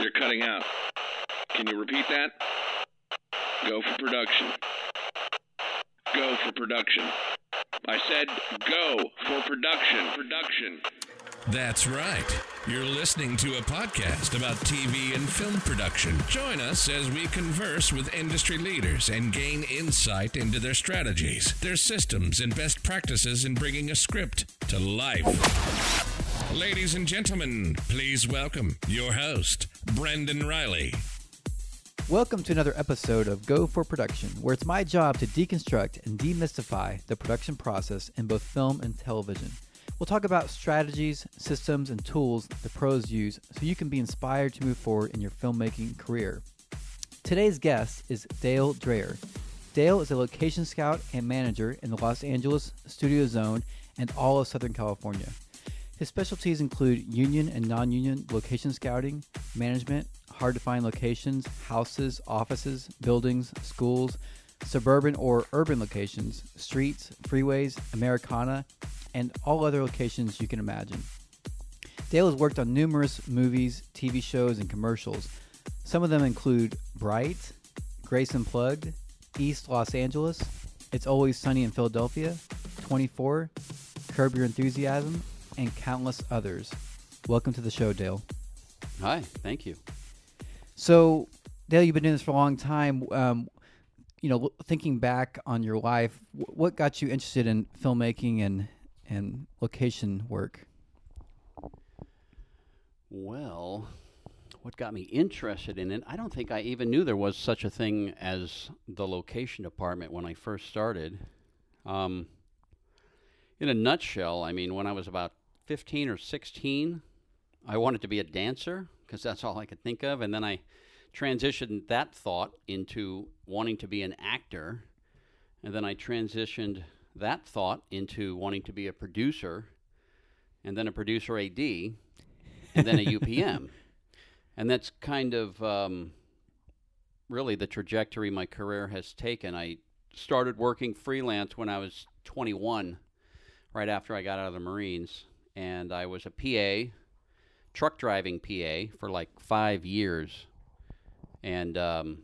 You're cutting out. Can you repeat that? Go for production. Go for production. I said go for production. Production. That's right. You're listening to a podcast about TV and film production. Join us as we converse with industry leaders and gain insight into their strategies, their systems, and best practices in bringing a script to life. Ladies and gentlemen, please welcome your host, Brendan Riley. Welcome to another episode of Go for Production, where it's my job to deconstruct and demystify the production process in both film and television. We'll talk about strategies, systems, and tools the pros use so you can be inspired to move forward in your filmmaking career. Today's guest is Dale Dreher. Dale is a location scout and manager in the Los Angeles studio zone and all of Southern California. His specialties include union and non union location scouting, management, hard to find locations, houses, offices, buildings, schools, suburban or urban locations, streets, freeways, Americana, and all other locations you can imagine. Dale has worked on numerous movies, TV shows, and commercials. Some of them include Bright, Grace Unplugged, East Los Angeles, It's Always Sunny in Philadelphia, 24, Curb Your Enthusiasm, and countless others. Welcome to the show, Dale. Hi, thank you. So, Dale, you've been doing this for a long time. Um, you know, thinking back on your life, what got you interested in filmmaking and and location work? Well, what got me interested in it, I don't think I even knew there was such a thing as the location department when I first started. Um, in a nutshell, I mean, when I was about 15 or 16, I wanted to be a dancer because that's all I could think of. And then I transitioned that thought into wanting to be an actor. And then I transitioned that thought into wanting to be a producer, and then a producer AD, and then a UPM. And that's kind of um, really the trajectory my career has taken. I started working freelance when I was 21, right after I got out of the Marines. And I was a PA, truck driving PA, for like five years. And um,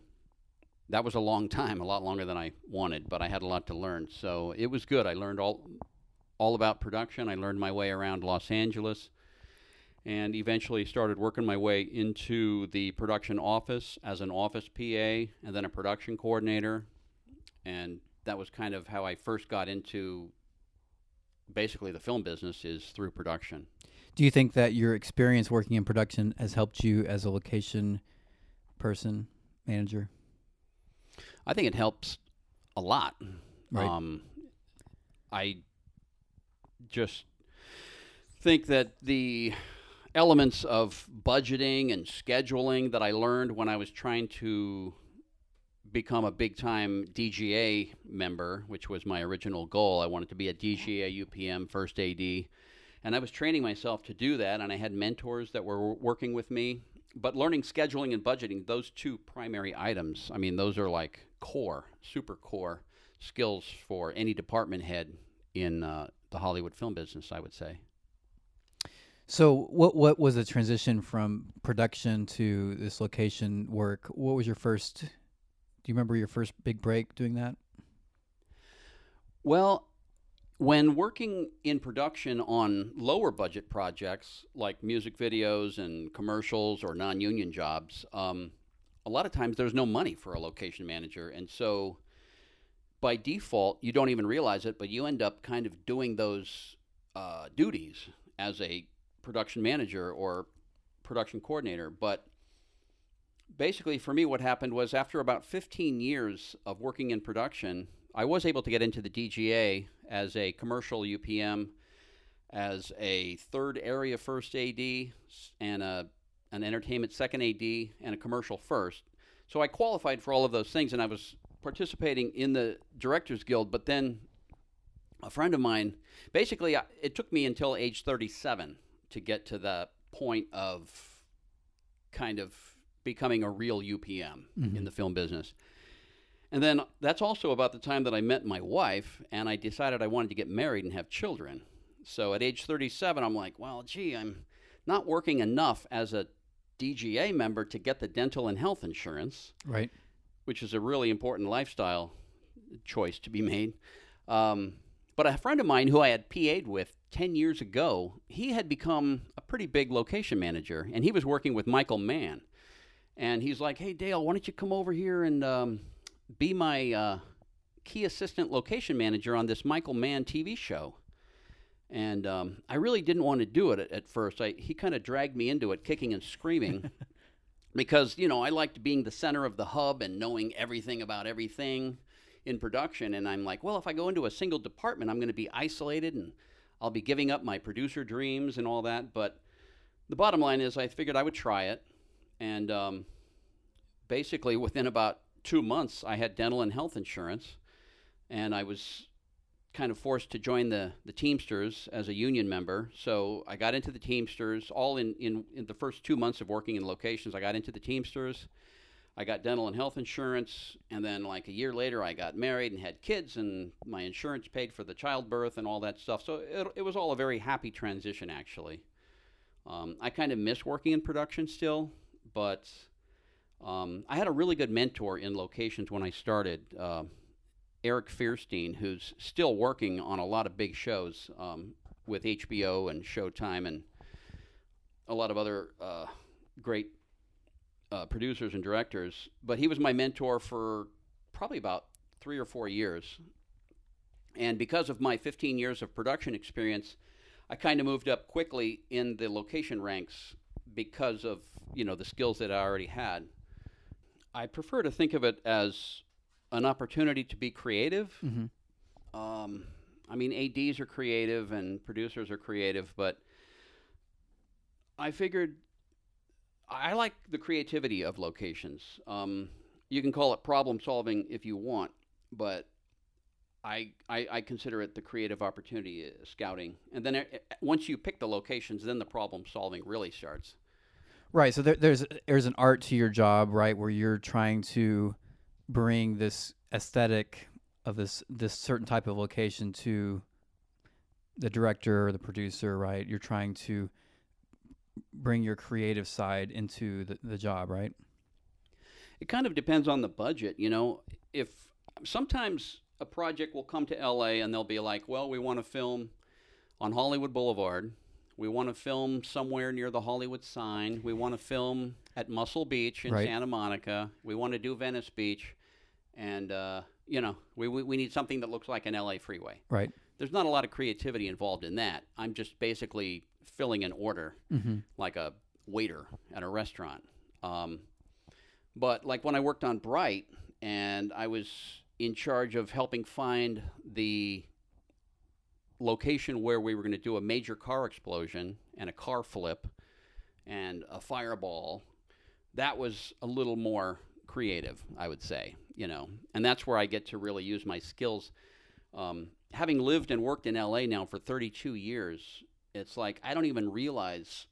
that was a long time, a lot longer than I wanted, but I had a lot to learn. So it was good. I learned all all about production. I learned my way around Los Angeles and eventually started working my way into the production office as an office PA and then a production coordinator. And that was kind of how I first got into basically the film business is through production. Do you think that your experience working in production has helped you as a location person, manager? I think it helps a lot. Right. Um, I just think that the elements of budgeting and scheduling that I learned when I was trying to become a big time DGA member, which was my original goal. I wanted to be a DGA UPM first AD. And I was training myself to do that, and I had mentors that were working with me. But learning scheduling and budgeting, those two primary items, I mean, those are like core, super core skills for any department head in uh, the Hollywood film business, I would say. So, what what was the transition from production to this location work? What was your first? Do you remember your first big break doing that? Well, when working in production on lower budget projects like music videos and commercials or non-union jobs, um, a lot of times there's no money for a location manager, and so by default you don't even realize it, but you end up kind of doing those uh, duties as a production manager or production coordinator. But basically, for me, what happened was after about 15 years of working in production, I was able to get into the DGA as a commercial UPM, as a third area first AD, and a, an entertainment second AD, and a commercial first. So I qualified for all of those things, and I was participating in the Directors Guild. But then a friend of mine, basically, it took me until age 37 to get to the point of kind of becoming a real UPM mm-hmm. in the film business. And then that's also about the time that I met my wife, and I decided I wanted to get married and have children. So at age 37, I'm like, well, gee, I'm not working enough as a DGA member to get the dental and health insurance, Right. which is a really important lifestyle choice to be made. Um, but a friend of mine who I had PA'd with 10 years ago, he had become a pretty big location manager, and he was working with Michael Mann. And he's like, hey, Dale, why don't you come over here and um, be my uh, key assistant location manager on this Michael Mann TV show? And um, I really didn't want to do it at, at first. I, he kind of dragged me into it, kicking and screaming, because you know I liked being the center of the hub and knowing everything about everything in production. And I'm like, well, if I go into a single department, I'm going to be isolated and I'll be giving up my producer dreams and all that. But the bottom line is, I figured I would try it, and um, basically within about two months, I had dental and health insurance, and I was kind of forced to join the, the Teamsters as a union member. So I got into the Teamsters all in, in, in the first two months of working in locations. I got into the Teamsters. I got dental and health insurance. And then, like a year later, I got married and had kids, and my insurance paid for the childbirth and all that stuff. So it, it was all a very happy transition, actually. Um, I kind of miss working in production still, but um, I had a really good mentor in locations when I started. Uh, Eric Fierstein, who's still working on a lot of big shows um, with HBO and Showtime and a lot of other uh, great uh, producers and directors. But he was my mentor for probably about three or four years. And because of my 15 years of production experience, I kind of moved up quickly in the location ranks because of you know the skills that I already had. I prefer to think of it as an opportunity to be creative. Mm-hmm. Um, I mean, ADs are creative and producers are creative, but I figured I like the creativity of locations. Um, you can call it problem solving if you want, but I, I, I consider it the creative opportunity uh, scouting. And then uh, once you pick the locations, then the problem solving really starts. Right. So there, there's there's an art to your job, right, where you're trying to bring this aesthetic of this this certain type of location to the director or the producer, right? You're trying to bring your creative side into the, the job, right? It kind of depends on the budget, you know. If sometimes a project will come to LA and they'll be like, "Well, we want to film on Hollywood Boulevard. We want to film somewhere near the Hollywood sign. We want to film at Muscle Beach in Right. Santa Monica. We want to do Venice Beach, and uh, you know, we, we we need something that looks like an LA freeway." Right. There's not a lot of creativity involved in that. I'm just basically filling an order Mm-hmm. like a waiter at a restaurant. Um, but like when I worked on Bright and I was in charge of helping find the location where we were going to do a major car explosion and a car flip and a fireball, that was a little more creative, I would say, you know. And that's where I get to really use my skills. Um, having lived and worked in LA now for 32 years, it's like I don't even realize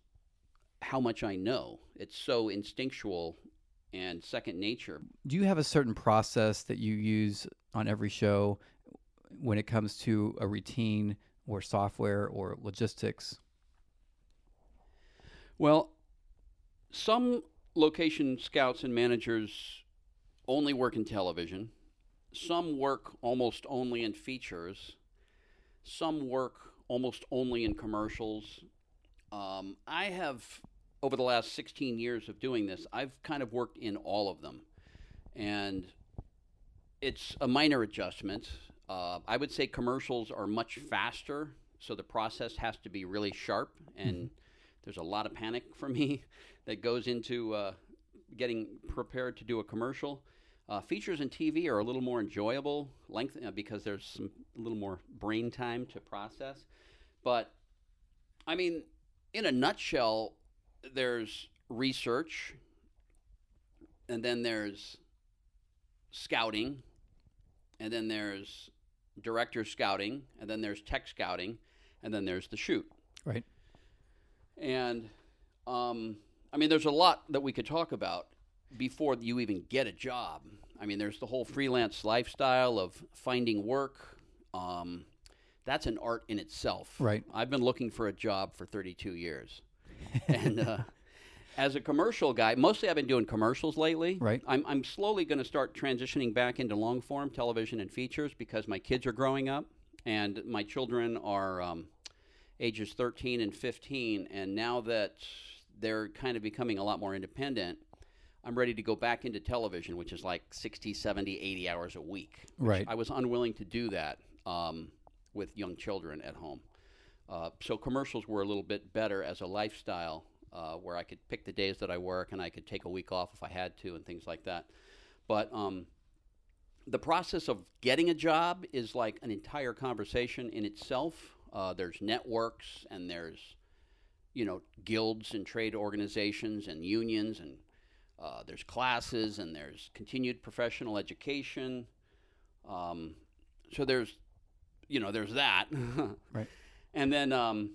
how much I know. It's so instinctual and second nature. Do you have a certain process that you use on every show when it comes to a routine or software or logistics? Well, some location scouts and managers only work in television. Some work almost only in features. Some work almost only in commercials. Um, I have, over the last 16 years of doing this, I've kind of worked in all of them. And it's a minor adjustment. Uh, I would say commercials are much faster, so the process has to be really sharp, and there's a lot of panic for me that goes into uh, getting prepared to do a commercial. Uh, features in TV are a little more enjoyable length uh, because there's some a little more brain time to process. But I mean, in a nutshell, there's research, and then there's scouting, and then there's director scouting, and then there's tech scouting, and then there's the shoot. Right. And um, I mean, there's a lot that we could talk about before you even get a job. I mean, there's the whole freelance lifestyle of finding work. Um, that's an art in itself. Right. I've been looking for a job for 32 years, and uh, As a commercial guy, mostly I've been doing commercials lately. Right. I'm, I'm slowly going to start transitioning back into long form television and features because my kids are growing up and my children are um, ages 13 and 15. And now that they're kind of becoming a lot more independent, I'm ready to go back into television, which is like 60, 70, 80 hours a week. Right. I was unwilling to do that um, with young children at home. Uh, so commercials were a little bit better as a lifestyle, uh, where I could pick the days that I work and I could take a week off if I had to and things like that. But um, the process of getting a job is like an entire conversation in itself. Uh, there's networks and there's you know guilds and trade organizations and unions and uh, there's classes and there's continued professional education. Um, so there's you know there's that. Right. And then um,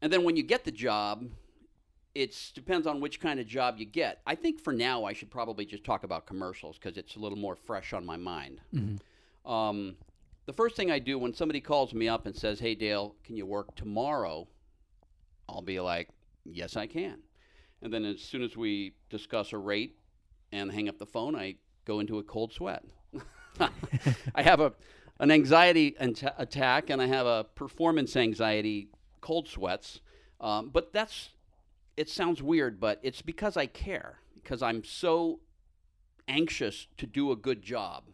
and then when you get the job, it depends on which kind of job you get. I think for now I should probably just talk about commercials because it's a little more fresh on my mind. Um, the first thing I do when somebody calls me up and says, "Hey Dale, can you work tomorrow?" I'll be like, "Yes, I can." And then as soon as we discuss a rate and hang up the phone, I go into a cold sweat. I have a an anxiety attack and I have a performance anxiety cold sweats. Um, but that's it sounds weird, but it's because I care because I'm so anxious to do a good job.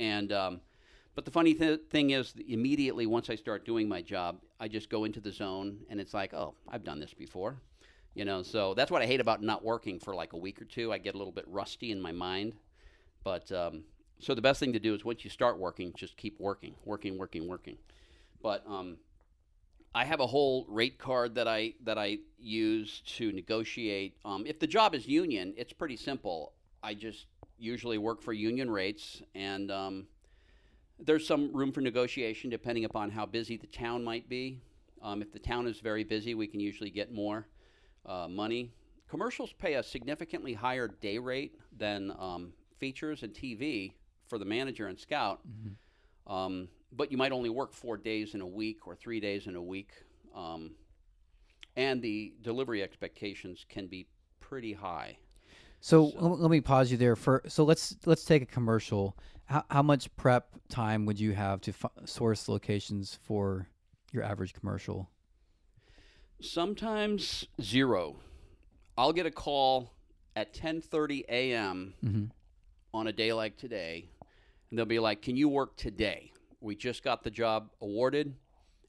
And um, but the funny th- thing is, immediately once I start doing my job, I just go into the zone, and it's like, oh, I've done this before, you know. So that's what I hate about not working for like a week or two. I get a little bit rusty in my mind, but um, so the best thing to do is once you start working, just keep working, working, working, working. But um, I have a whole rate card that I that I use to negotiate. Um, if the job is union, it's pretty simple. I just usually work for union rates, and um, there's some room for negotiation depending upon how busy the town might be. Um, if the town is very busy, we can usually get more uh, money. Commercials pay a significantly higher day rate than um, features and TV for the manager and scout. Um, but you might only work four days in a week or three days in a week. Um, and the delivery expectations can be pretty high. So, let- let me pause you there for. So let's let's take a commercial. How, how much prep time would you have to f- source locations for your average commercial? Sometimes zero. I'll get a call at 10:30 a.m. on a day like today, and they'll be like, "Can you work today? We just got the job awarded,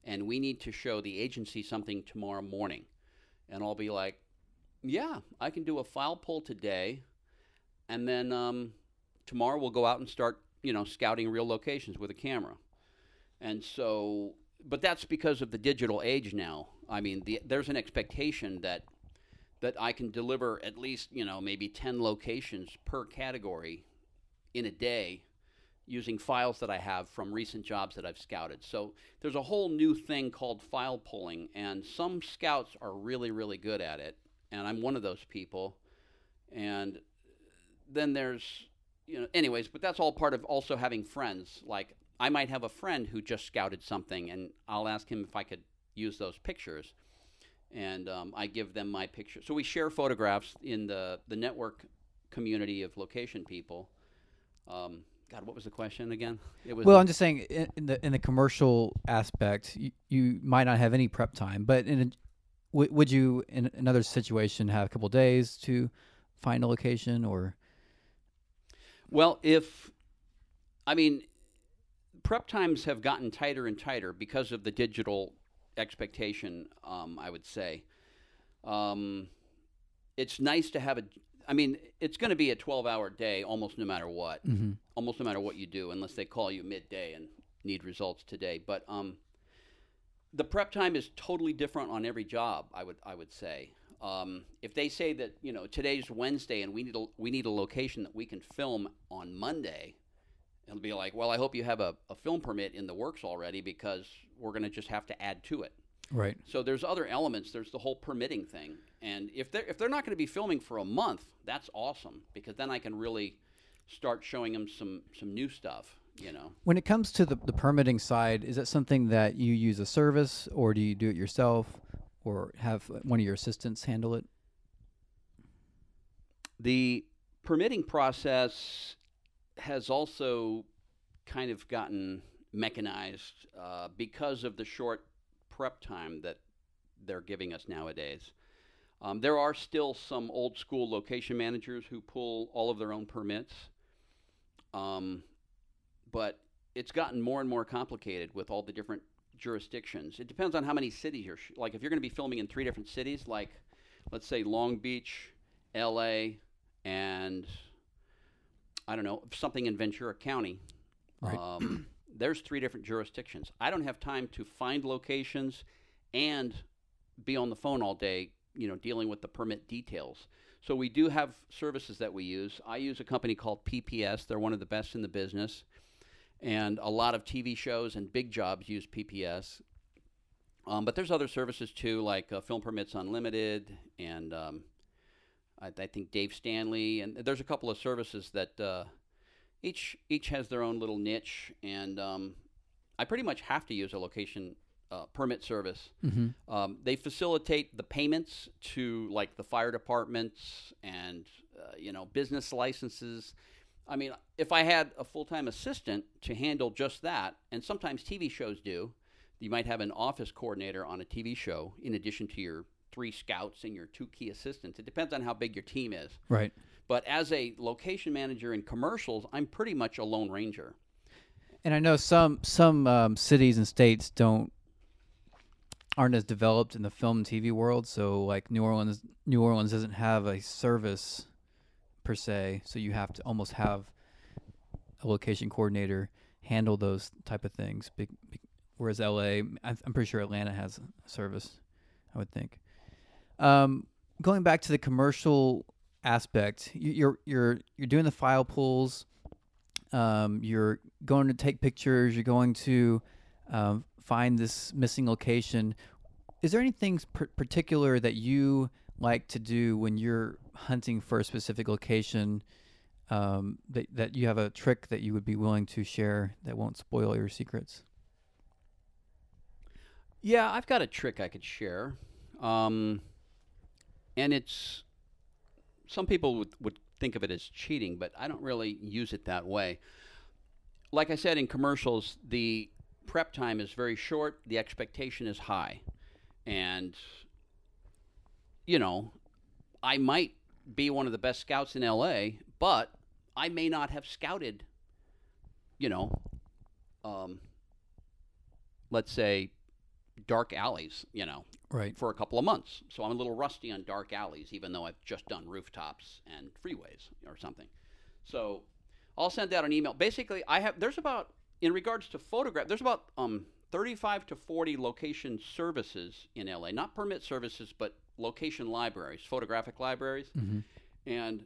and we need to show the agency something tomorrow morning." And I'll be like, "Yeah, I can do a file pull today, and then um, tomorrow we'll go out and start, you know, scouting real locations with a camera." And so, but that's because of the digital age now. I mean, the, there's an expectation that that I can deliver at least, you know, maybe 10 locations per category in a day using files that I have from recent jobs that I've scouted. So there's a whole new thing called file pulling, and some scouts are really, really good at it. And I'm one of those people. And then there's, you know, anyways, but that's all part of also having friends. Like, I might have a friend who just scouted something, and I'll ask him if I could use those pictures and um, I give them my picture. So we share photographs in the, the network community of location people. Um, God, what was the question again? It was Well, I'm just saying in, in the in the commercial aspect, you, you might not have any prep time, but in a, w- would you in another situation have a couple days to find a location or well, if I mean, prep times have gotten tighter and tighter because of the digital expectation. Um, I would say um, it's nice to have a. I mean, it's going to be a 12-hour day almost no matter what. Almost no matter what you do, unless they call you midday and need results today. But um, the prep time is totally different on every job. I would I would say. Um, if they say that you know today's Wednesday and we need a, we need a location that we can film on Monday, it'll be like, well, I hope you have a, a film permit in the works already because we're going to just have to add to it. Right? So there's other elements. There's the whole permitting thing, and if they're if they're not going to be filming for a month, that's awesome because then I can really start showing them some some new stuff. You know. When it comes to the, the permitting side, is that something that you use a service or do you do it yourself or have one of your assistants handle it? The permitting process has also kind of gotten mechanized uh, because of the short prep time that they're giving us nowadays. Um, there are still some old school location managers who pull all of their own permits, um, but it's gotten more and more complicated with all the different jurisdictions. It depends on how many cities you're sh- like. If you're going to be filming in three different cities, like let's say Long Beach, L.A., and I don't know something in Ventura County. Right. Um, there's three different jurisdictions. I don't have time to find locations and be on the phone all day, you know, dealing with the permit details. So we do have services that we use. I use a company called PPS. They're one of the best in the business. And a lot of TV shows and big jobs use PPS. Um, but there's other services too, like uh, Film Permits Unlimited, and um, I, I, think Dave Stanley, and there's a couple of services that uh, each each has their own little niche, and um, I pretty much have to use a location uh, permit service. Mm-hmm. Um, they facilitate the payments to like the fire departments and uh, you know business licenses. I mean, if I had a full time assistant to handle just that, and sometimes TV shows do, you might have an office coordinator on a TV show in addition to your three scouts and your two key assistants. It depends on how big your team is. Right. But as a location manager in commercials, I'm pretty much a lone ranger. And I know some some um, cities and states don't aren't as developed in the film and TV world. So like New Orleans, New Orleans doesn't have a service per se. So you have to almost have a location coordinator handle those type of things. Big, big, whereas LA, I'm pretty sure Atlanta has a service. I would think. Um, going back to the commercial aspect, you, you're you're you're doing the file pulls. Um, you're going to take pictures. You're going to um, find this missing location. Is there anything particular that you like to do when you're hunting for a specific location? Um, that that you have a trick that you would be willing to share that won't spoil your secrets? Yeah, I've got a trick I could share, um, and it's some people would, would think of it as cheating, but I don't really use it that way. Like I said in commercials, the prep time is very short, the expectation is high. And, you know, I might be one of the best scouts in LA, but I may not have scouted, you know, um, let's say dark alleys, you know, right. for a couple of months. So I'm a little rusty on dark alleys, even though I've just done rooftops and freeways or something. So I'll send out an email. Basically, I have there's about in regards to photograph, there's about um, 35 to 40 location services in LA, not permit services, but location libraries, photographic libraries. Mm-hmm. And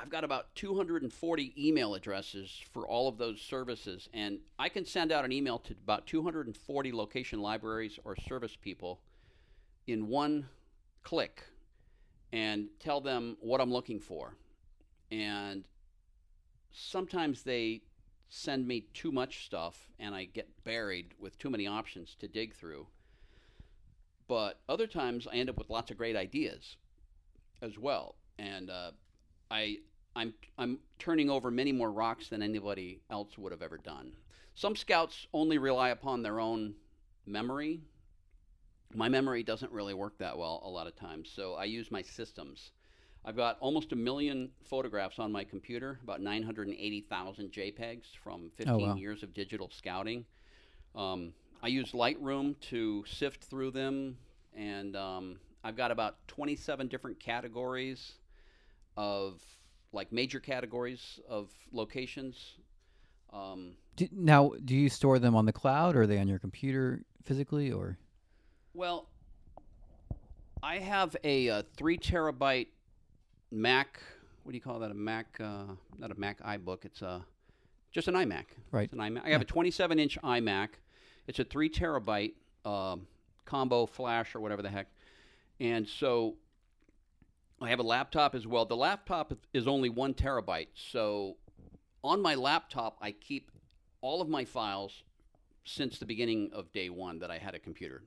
I've got about 240 email addresses for all of those services, and I can send out an email to about 240 location libraries or service people in one click and tell them what I'm looking for. And sometimes they send me too much stuff and I get buried with too many options to dig through. But other times I end up with lots of great ideas as well. And uh, I I'm I'm turning over many more rocks than anybody else would have ever done. Some scouts only rely upon their own memory. My memory doesn't really work that well a lot of times, so I use my systems. I've got almost a million photographs on my computer, about 980,000 JPEGs from 15 Oh, wow. years of digital scouting. Um, I use Lightroom to sift through them, and um, I've got about 27 different categories of like major categories of locations. Um, Do, now, do you store them on the cloud, or are they on your computer physically, or? well, I have a, uh three terabyte Mac. What do you call that? A Mac? Uh, not a Mac iBook. It's a just an iMac. Right. It's an iMac. I have a 27 inch iMac. It's a three terabyte um, combo flash or whatever the heck. And so I have a laptop as well. The laptop is only one terabyte. So on my laptop, I keep all of my files since the beginning of day one that I had a computer.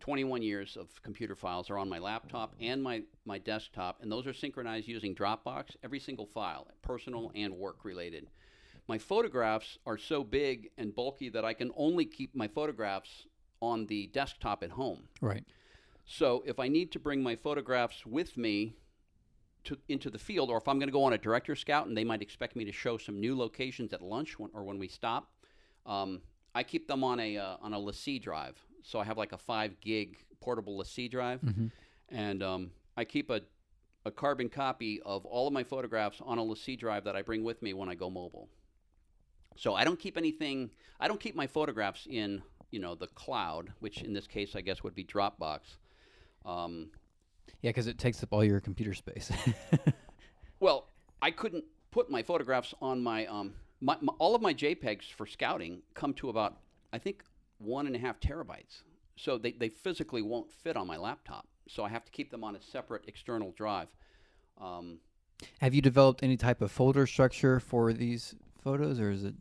21 years of computer files are on my laptop and my, my desktop, and those are synchronized using Dropbox, every single file, personal and work related. My photographs are so big and bulky that I can only keep my photographs on the desktop at home. Right. So if I need to bring my photographs with me to, into the field, or if I'm going to go on a director scout and they might expect me to show some new locations at lunch when, or when we stop, um, I keep them on a uh, on a LaCie drive. So I have like a five gig portable LaCie drive, and um, I keep a a carbon copy of all of my photographs on a LaCie drive that I bring with me when I go mobile. So I don't keep anything. I don't keep my photographs in you know the cloud, which in this case I guess would be Dropbox. Um, Yeah, because it takes up all your computer space. well, I couldn't put my photographs on my um my, my all of my JPEGs for scouting come to about I think one and a half terabytes. So they, they physically won't fit on my laptop. So I have to keep them on a separate external drive. Um, Have you developed any type of folder structure for these photos, or is it?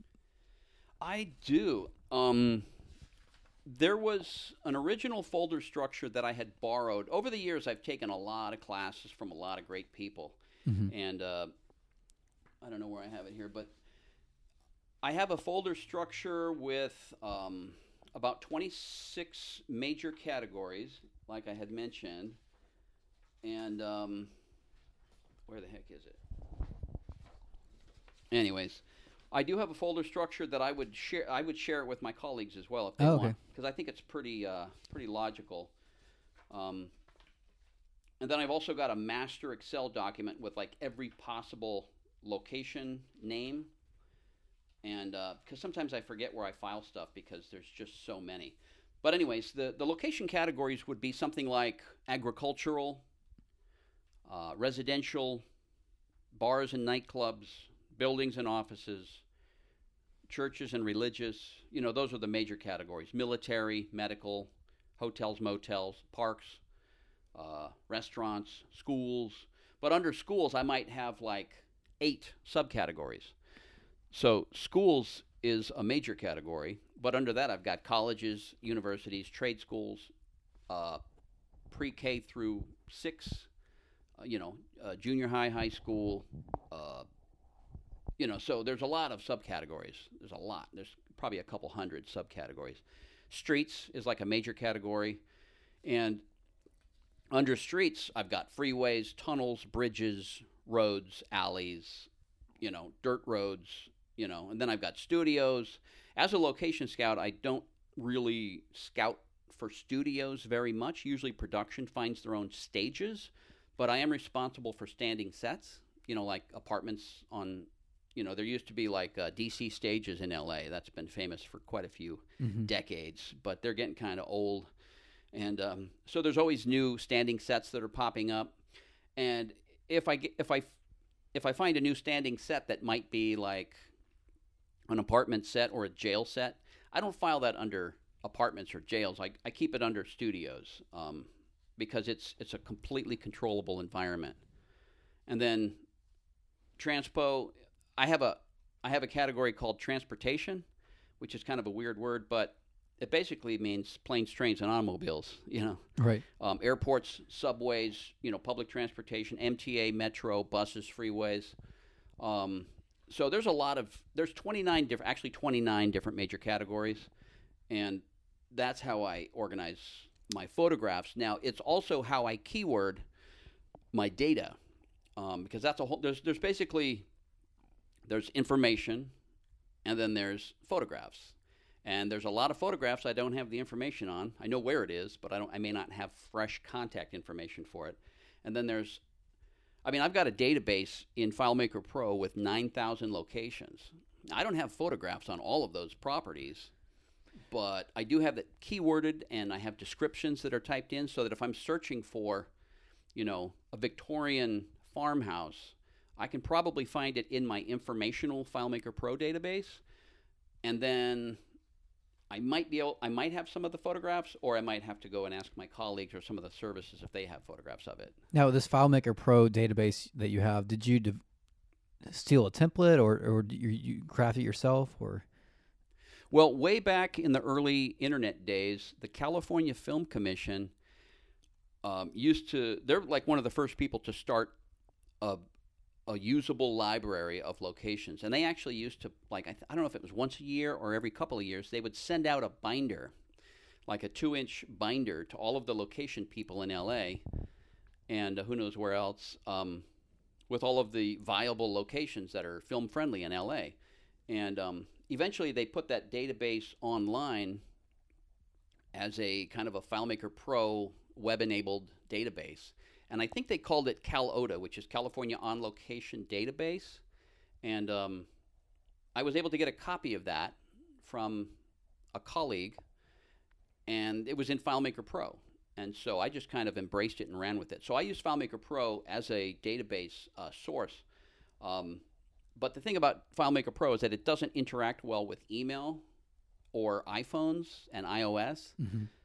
I do. Um, there was an original folder structure that I had borrowed. Over the years, I've taken a lot of classes from a lot of great people. And uh, I don't know where I have it here, but I have a folder structure with um, about 26 major categories, like I had mentioned. And um, where the heck is it? Anyways, I do have a folder structure that I would share. I would share it with my colleagues as well if they Oh, want, because I think it's pretty uh, pretty logical. Um, and then I've also got a master Excel document with like every possible location name, and because sometimes I forget where I file stuff because there's just so many. But anyways, the the location categories would be something like agricultural, uh, residential, bars and nightclubs, buildings and offices, churches and religious. You know, those are the major categories military, medical, hotels, motels, parks, uh, restaurants, schools. But under schools, I might have like eight subcategories. So, schools is a major category, but under that, I've got colleges, universities, trade schools, uh, pre K through six, uh, you know, uh, junior high, high school, uh, you know, so there's a lot of subcategories. There's a lot. There's probably a couple hundred subcategories. Streets is like a major category. And under streets, I've got freeways, tunnels, bridges, roads, alleys, you know, dirt roads, you know, and then I've got studios. As a location scout, I don't really scout for studios very much. Usually production finds their own stages, but I am responsible for standing sets, you know, like apartments on you know, there used to be like uh, DC stages in LA. That's been famous for quite a few decades, but they're getting kind of old. And um, so there's always new standing sets that are popping up. And if I get, if I if I find a new standing set that might be like an apartment set or a jail set, I don't file that under apartments or jails. I, I keep it under studios um, because it's it's a completely controllable environment. And then transpo, I have a I have a category called transportation, which is kind of a weird word, but it basically means planes, trains, and automobiles. You know, Right. um, airports, subways, you know, public transportation, MTA, metro, buses, freeways. Um, so there's a lot of there's 29 different, actually 29 different major categories, and that's how I organize my photographs. Now it's also how I keyword my data, um, because that's a whole. There's there's basically there's information, and then there's photographs. And there's a lot of photographs I don't have the information on. I know where it is, but I don't. I may not have fresh contact information for it. And then there's, I mean, I've got a database in FileMaker Pro with 9,000 locations. I don't have photographs on all of those properties, but I do have it keyworded, and I have descriptions that are typed in, so that if I'm searching for, you know, a Victorian farmhouse, I can probably find it in my informational FileMaker Pro database, and then I might be able, I might have some of the photographs, or I might have to go and ask my colleagues or some of the services if they have photographs of it. Now, this FileMaker Pro database that you have, did you de- steal a template or or you, you craft it yourself or? Well, way back in the early internet days, the California Film Commission um, used to, they're like one of the first people to start a, a usable library of locations. And they actually used to, like, I, th- I don't know if it was once a year or every couple of years, they would send out a binder, like a two inch binder to all of the location people in LA and uh, who knows where else, um, with all of the viable locations that are film friendly in LA. And um, eventually they put that database online as a kind of a FileMaker Pro web enabled database. And I think they called it CalOTA, which is California On Location Database. And um, I was able to get a copy of that from a colleague, and it was in FileMaker Pro. And so I just kind of embraced it and ran with it. So I use FileMaker Pro as a database uh, source. Um, but the thing about FileMaker Pro is that it doesn't interact well with email or iPhones and iOS.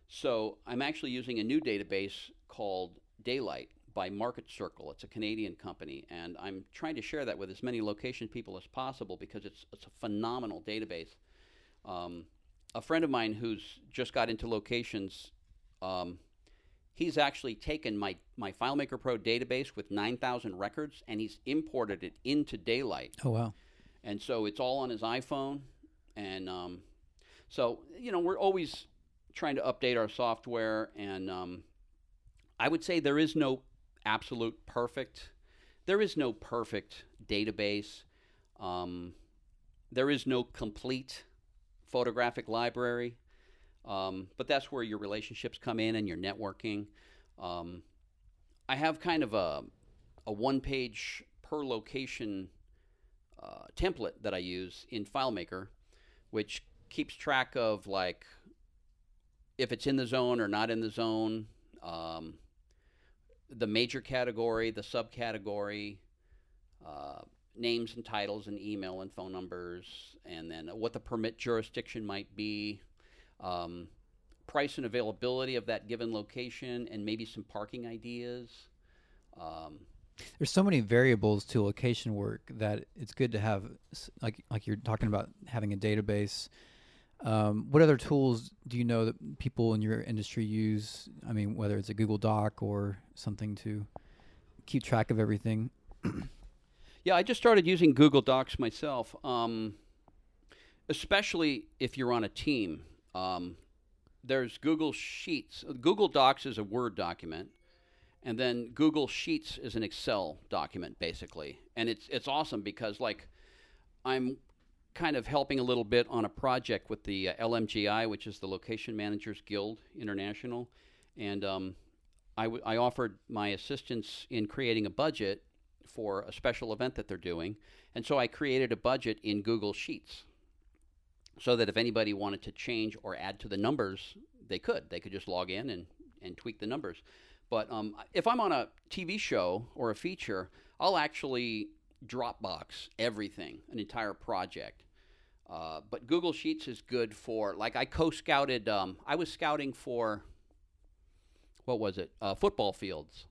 So I'm actually using a new database called Daylite by Marketcircle. It's a Canadian company, and I'm trying to share that with as many location people as possible because it's it's a phenomenal database. Um, a friend of mine who's just got into locations, um, he's actually taken my my FileMaker Pro database with 9,000 records and he's imported it into Daylite Oh wow. and so it's all on his iPhone, and um, so you know we're always trying to update our software, and um, I would say there is no absolute perfect, there is no perfect database, um, there is no complete photographic library, um, but that's where your relationships come in and your networking. Um, I have kind of a a one page per location uh, template that I use in FileMaker, which keeps track of like if it's in the zone or not in the zone, um, the major category, the subcategory, uh, names and titles and email and phone numbers, and then what the permit jurisdiction might be, um, price and availability of that given location, and maybe some parking ideas. Um, There's so many variables to location work that it's good to have, like like you're talking about having a database. Um, what other tools do you know that people in your industry use? I mean, whether it's a Google Doc or something to keep track of everything. Yeah, I just started using Google Docs myself, um, especially if you're on a team. Um, there's Google Sheets. Google Docs is a Word document, and then Google Sheets is an Excel document, basically. And it's it's awesome because like I'm kind of helping a little bit on a project with the uh, LMGI, which is the Location Managers Guild International, and um, I, w- I offered my assistance in creating a budget for a special event that they're doing, and so I created a budget in Google Sheets, so that if anybody wanted to change or add to the numbers, they could. They could just log in and and tweak the numbers. But um, if I'm on a TV show or a feature, I'll actually Dropbox everything, an entire project. Uh, but Google Sheets is good for like I co-scouted. Um, I was scouting for what was it? Uh, football fields,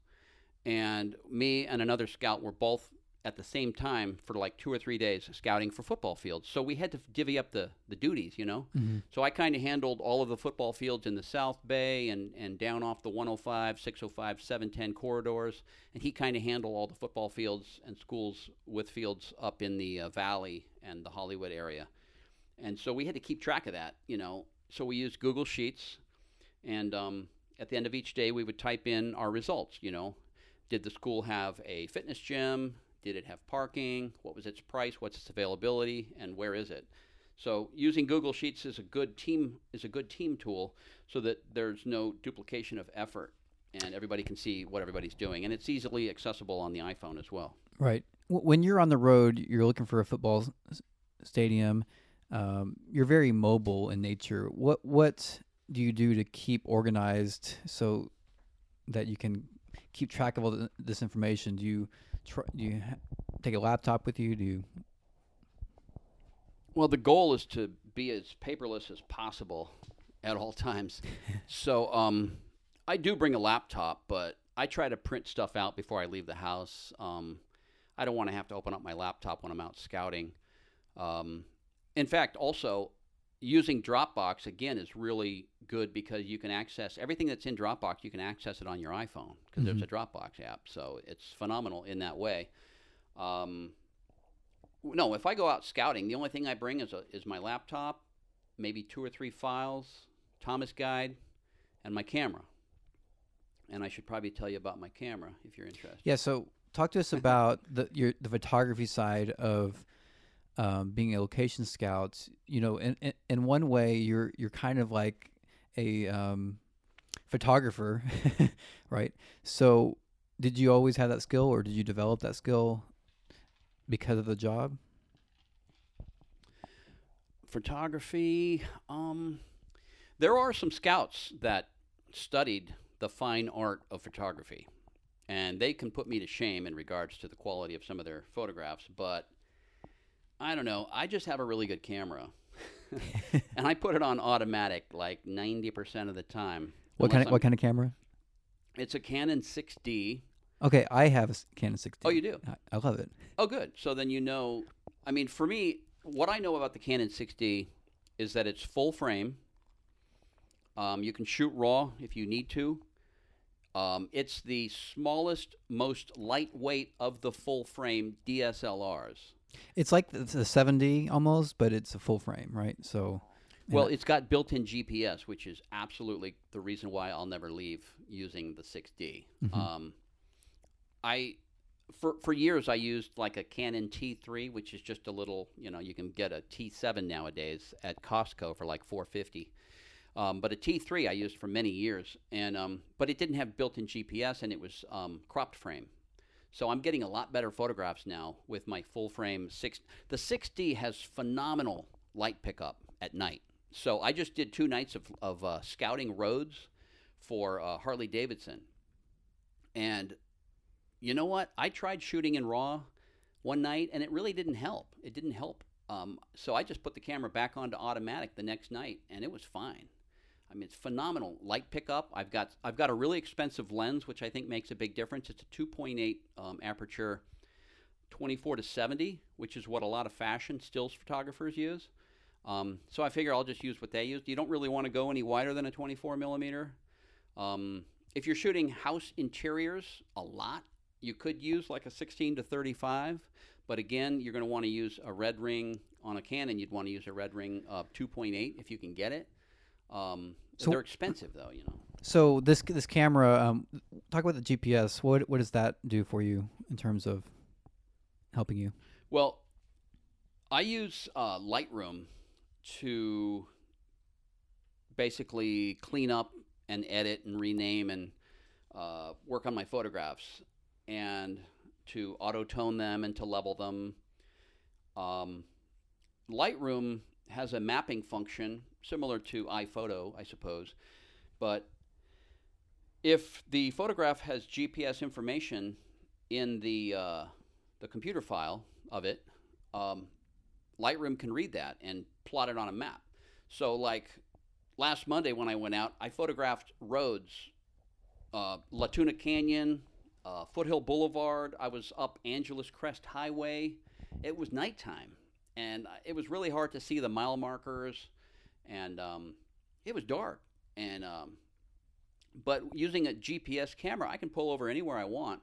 and me and another scout were both at the same time for like two or three days scouting for football fields. So we had to divvy up the the duties, you know. So I kind of handled all of the football fields in the South Bay and and down off the 105, 605, 710 corridors, and he kind of handled all the football fields and schools with fields up in the uh, Valley and the Hollywood area. And so we had to keep track of that, you know. So we used Google Sheets, and um, at the end of each day, we would type in our results. You know, did the school have a fitness gym? Did it have parking? What was its price? What's its availability? And where is it? So using Google Sheets is a good team is a good team tool, so that there's no duplication of effort, and everybody can see what everybody's doing, and it's easily accessible on the iPhone as well. Right. When you're on the road, you're looking for a football stadium. Um, you're very mobile in nature. What what do you do to keep organized so that you can keep track of all this information? Do you tr- do you ha- take a laptop with you? Do you Well, the goal is to be as paperless as possible at all times. so um, I do bring a laptop, but I try to print stuff out before I leave the house. Um, I don't want to have to open up my laptop when I'm out scouting. Um, in fact, also, using Dropbox again is really good because you can access everything that's in Dropbox. You can access it on your iPhone because there's a Dropbox app, so it's phenomenal in that way. Um, no, if I go out scouting, the only thing I bring is a, is my laptop, maybe two or three files, Thomas guide, and my camera. And I should probably tell you about my camera if you're interested. Yeah. So talk to us about the your the photography side of um, being a location scout. You know, in, in in one way, you're you're kind of like a um, photographer, right? So, did you always have that skill, or did you develop that skill because of the job? photography um, there are some scouts that studied the fine art of photography and they can put me to shame in regards to the quality of some of their photographs but i don't know i just have a really good camera and i put it on automatic like 90% of the time What kind of what kind of camera? it's a canon 6d Okay, I have a Canon 60. Oh, you do? I, I love it. Oh, good. So then you know. I mean, for me, what I know about the Canon 6D is that it's full frame. Um, you can shoot raw if you need to. Um, it's the smallest, most lightweight of the full frame DSLRs. It's like the, the 70 almost, but it's a full frame, right? So, Well, it's got built-in GPS, which is absolutely the reason why I'll never leave using the 6D. Um, I for for years I used like a Canon T3, which is just a little, you know, you can get a T7 nowadays at Costco for like 450. Um, but a T3 I used for many years, and um, but it didn't have built-in GPS, and it was um, cropped frame. So I'm getting a lot better photographs now with my full frame six. The 6D has phenomenal light pickup at night. So I just did two nights of, of uh, scouting roads for uh, Harley Davidson, and you know what? I tried shooting in RAW one night, and it really didn't help. It didn't help. Um, so I just put the camera back onto automatic the next night, and it was fine. I mean, it's phenomenal light pickup. I've got I've got a really expensive lens, which I think makes a big difference. It's a 2.8 um, aperture, 24 to 70, which is what a lot of fashion stills photographers use. Um, so I figure I'll just use what they use. You don't really want to go any wider than a 24 millimeter. Um, if you're shooting house interiors a lot, you could use like a 16 to 35. But again, you're going to want to use a red ring on a Canon. You'd want to use a red ring uh, 2.8 if you can get it. Um, So- they're expensive though, you know. so this this camera. Um, talk about the GPS. What what does that do for you in terms of helping you? Well, I use uh, Lightroom to basically clean up and edit and rename and uh, work on my photographs and to auto tone them and to level them. Um, Lightroom has a mapping function similar to iPhoto, I suppose, but if the photograph has GPS information in the uh, the computer file of it, um, Lightroom can read that and plot it on a map. So, like last Monday when I went out, I photographed roads, uh, La Tuna Canyon, uh, Foothill Boulevard. I was up Angeles Crest Highway. It was nighttime, and uh, it was really hard to see the mile markers, and um, it was dark. And um, but using a GPS camera, I can pull over anywhere I want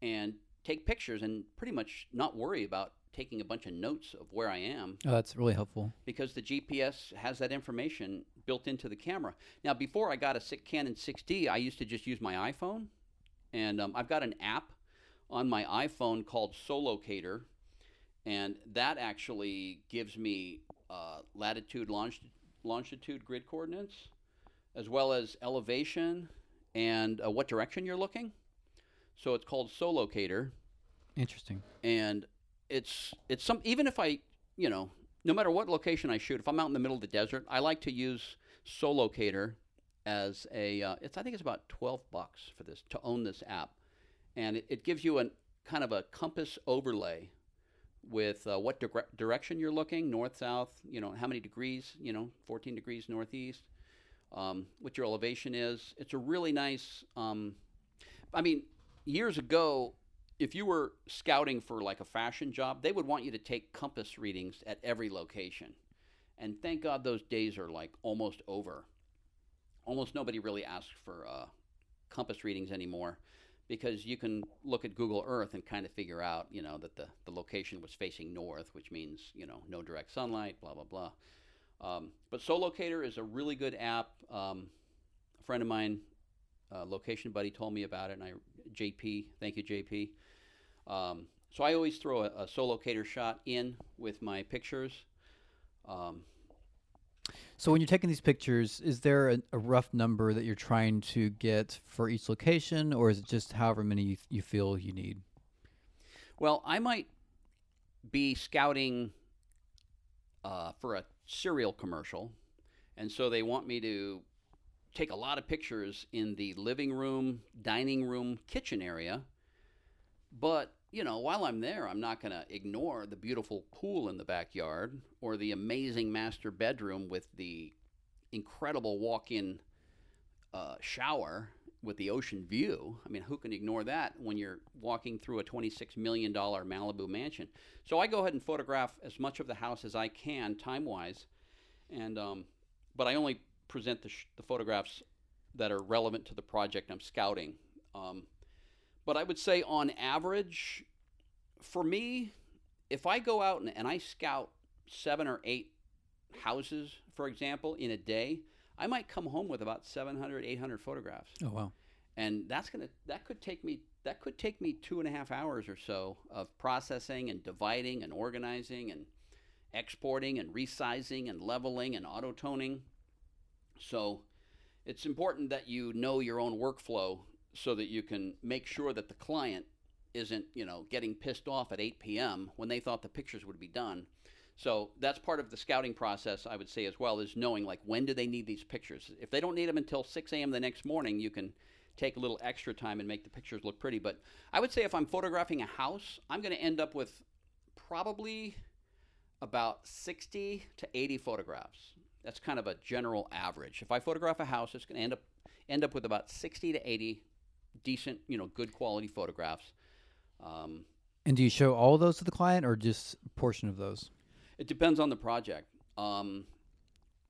and take pictures and pretty much not worry about taking a bunch of notes of where I am Oh, that's really helpful. because the GPS has that information built into the camera. Now, before I got a Canon 6D, I used to just use my iPhone, and um, I've got an app on my iPhone called Solocator, and that actually gives me uh, latitude, longi- longitude grid coordinates, as well as elevation and uh, what direction you're looking. So it's called Solocator Interesting. and it's it's some even if I you know no matter what location I shoot, if I'm out in the middle of the desert, I like to use Solocator as a uh, it's I think it's about twelve bucks for this to own this app, and it, it gives you a kind of a compass overlay with uh, what dire- direction you're looking north south you know how many degrees you know 14 degrees northeast um, what your elevation is it's a really nice um, i mean years ago if you were scouting for like a fashion job, they would want you to take compass readings at every location. And thank God those days are like almost over. Almost nobody really asks for uh, compass readings anymore because you can look at Google Earth and kind of figure out, you know, that the, the location was facing north, which means, you know, no direct sunlight, blah, blah, blah. Um, but Solocator is a really good app. Um, a friend of mine, uh, location buddy, told me about it, and I, JP, thank you, JP. Um, so I always throw a, a Solocator shot in with my pictures. Um, So when you're taking these pictures, is there a, a rough number that you're trying to get for each location, or is it just however many you, you feel you need? Well, I might be scouting uh, for a cereal commercial, and so they want me to take a lot of pictures in the living room, dining room, kitchen area. But, you know, while I'm there, I'm not going to ignore the beautiful pool in the backyard or the amazing master bedroom with the incredible walk in uh, shower with the ocean view. I mean, who can ignore that when you're walking through a $26 million Malibu mansion? So I go ahead and photograph as much of the house as I can, time wise, and um, but I only present the, sh- the photographs that are relevant to the project I'm scouting. Um, but I would say, on average, for me, if I go out and, and I scout seven or eight houses, for example, in a day, I might come home with about 700, 800 photographs Oh wow! and that's gonna that could take me that could take me two and a half hours or so of processing and dividing and organizing and exporting and resizing and leveling and auto toning. So it's important that you know your own workflow so that you can make sure that the client isn't you know getting pissed off at 8 p.m. when they thought the pictures would be done. So that's part of the scouting process, I would say as well, is knowing like when do they need these pictures. If they don't need them until 6 a.m. the next morning, you can take a little extra time and make the pictures look pretty. But I would say if I'm photographing a house, I'm going to end up with probably about 60 to 80 photographs. That's kind of a general average. If I photograph a house, it's going to end up end up with about 60 to 80 decent, you know, good quality photographs. Um, And do you show all those to the client, or just a portion of those? It depends on the project. Um,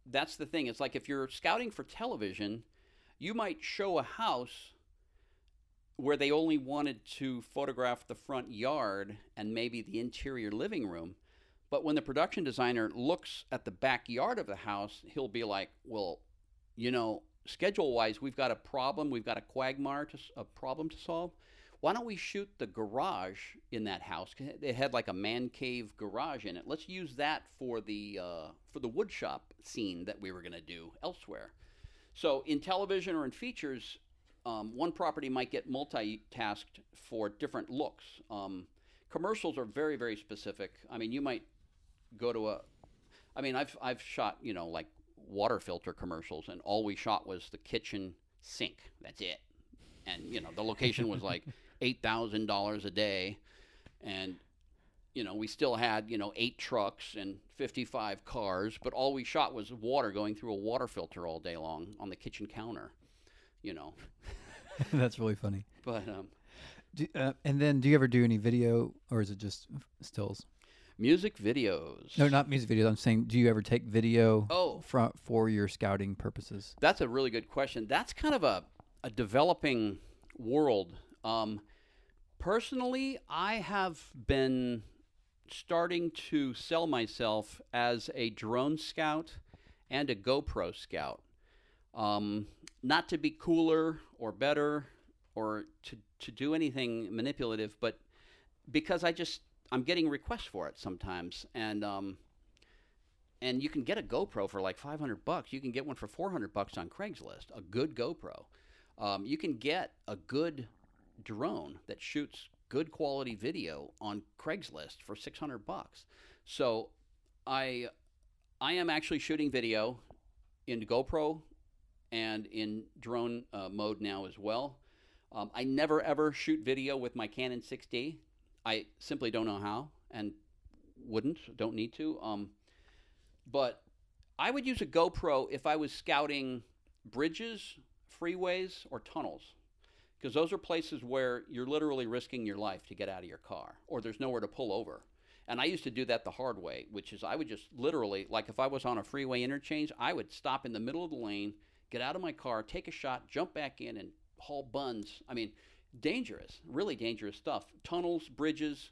that's the thing. It's like if you're scouting for television, you might show a house where they only wanted to photograph the front yard and maybe the interior living room. But when the production designer looks at the backyard of the house, he'll be like, well, you know, schedule wise, we've got a problem. We've got a quagmire, to, a problem to solve. Why don't we shoot the garage in that house? It had like a man cave garage in it. Let's use that for the uh, for the wood shop scene that we were going to do elsewhere. So in television or in features, um, one property might get multitasked for different looks. Um, commercials are very very specific. I mean, you might go to a I mean, I've I've shot you know like water filter commercials, and all we shot was the kitchen sink. That's it. And you know the location was like eight thousand dollars a day, and you know we still had you know eight trucks and fifty five cars, but all we shot was water going through a water filter all day long on the kitchen counter. You know, That's really funny. but um, Do, uh, and then, do you ever do any video, or is it just stills? Music videos. No, not music videos. I'm saying, do you ever take video Oh. for for your scouting purposes? That's a really good question. That's kind of a, a developing world. Um, personally, I have been starting to sell myself as a drone scout and a GoPro scout. Um, not to be cooler or better or to, to do anything manipulative, but because I just I'm getting requests for it sometimes, and um, and you can get a GoPro for like 500 bucks. You can get one for 400 bucks on Craigslist. A good GoPro. Um, you can get a good drone that shoots good quality video on Craigslist for 600 bucks. So I I am actually shooting video in GoPro and in drone uh, mode now as well. Um, I never ever shoot video with my Canon 6D. I simply don't know how and wouldn't, don't need to. Um, but I would use a GoPro if I was scouting bridges, freeways, or tunnels, because those are places where you're literally risking your life to get out of your car, or there's nowhere to pull over. And I used to do that the hard way, which is I would just literally, like if I was on a freeway interchange, I would stop in the middle of the lane, get out of my car, take a shot, jump back in, and haul buns. I mean, dangerous, really dangerous stuff. Tunnels, bridges,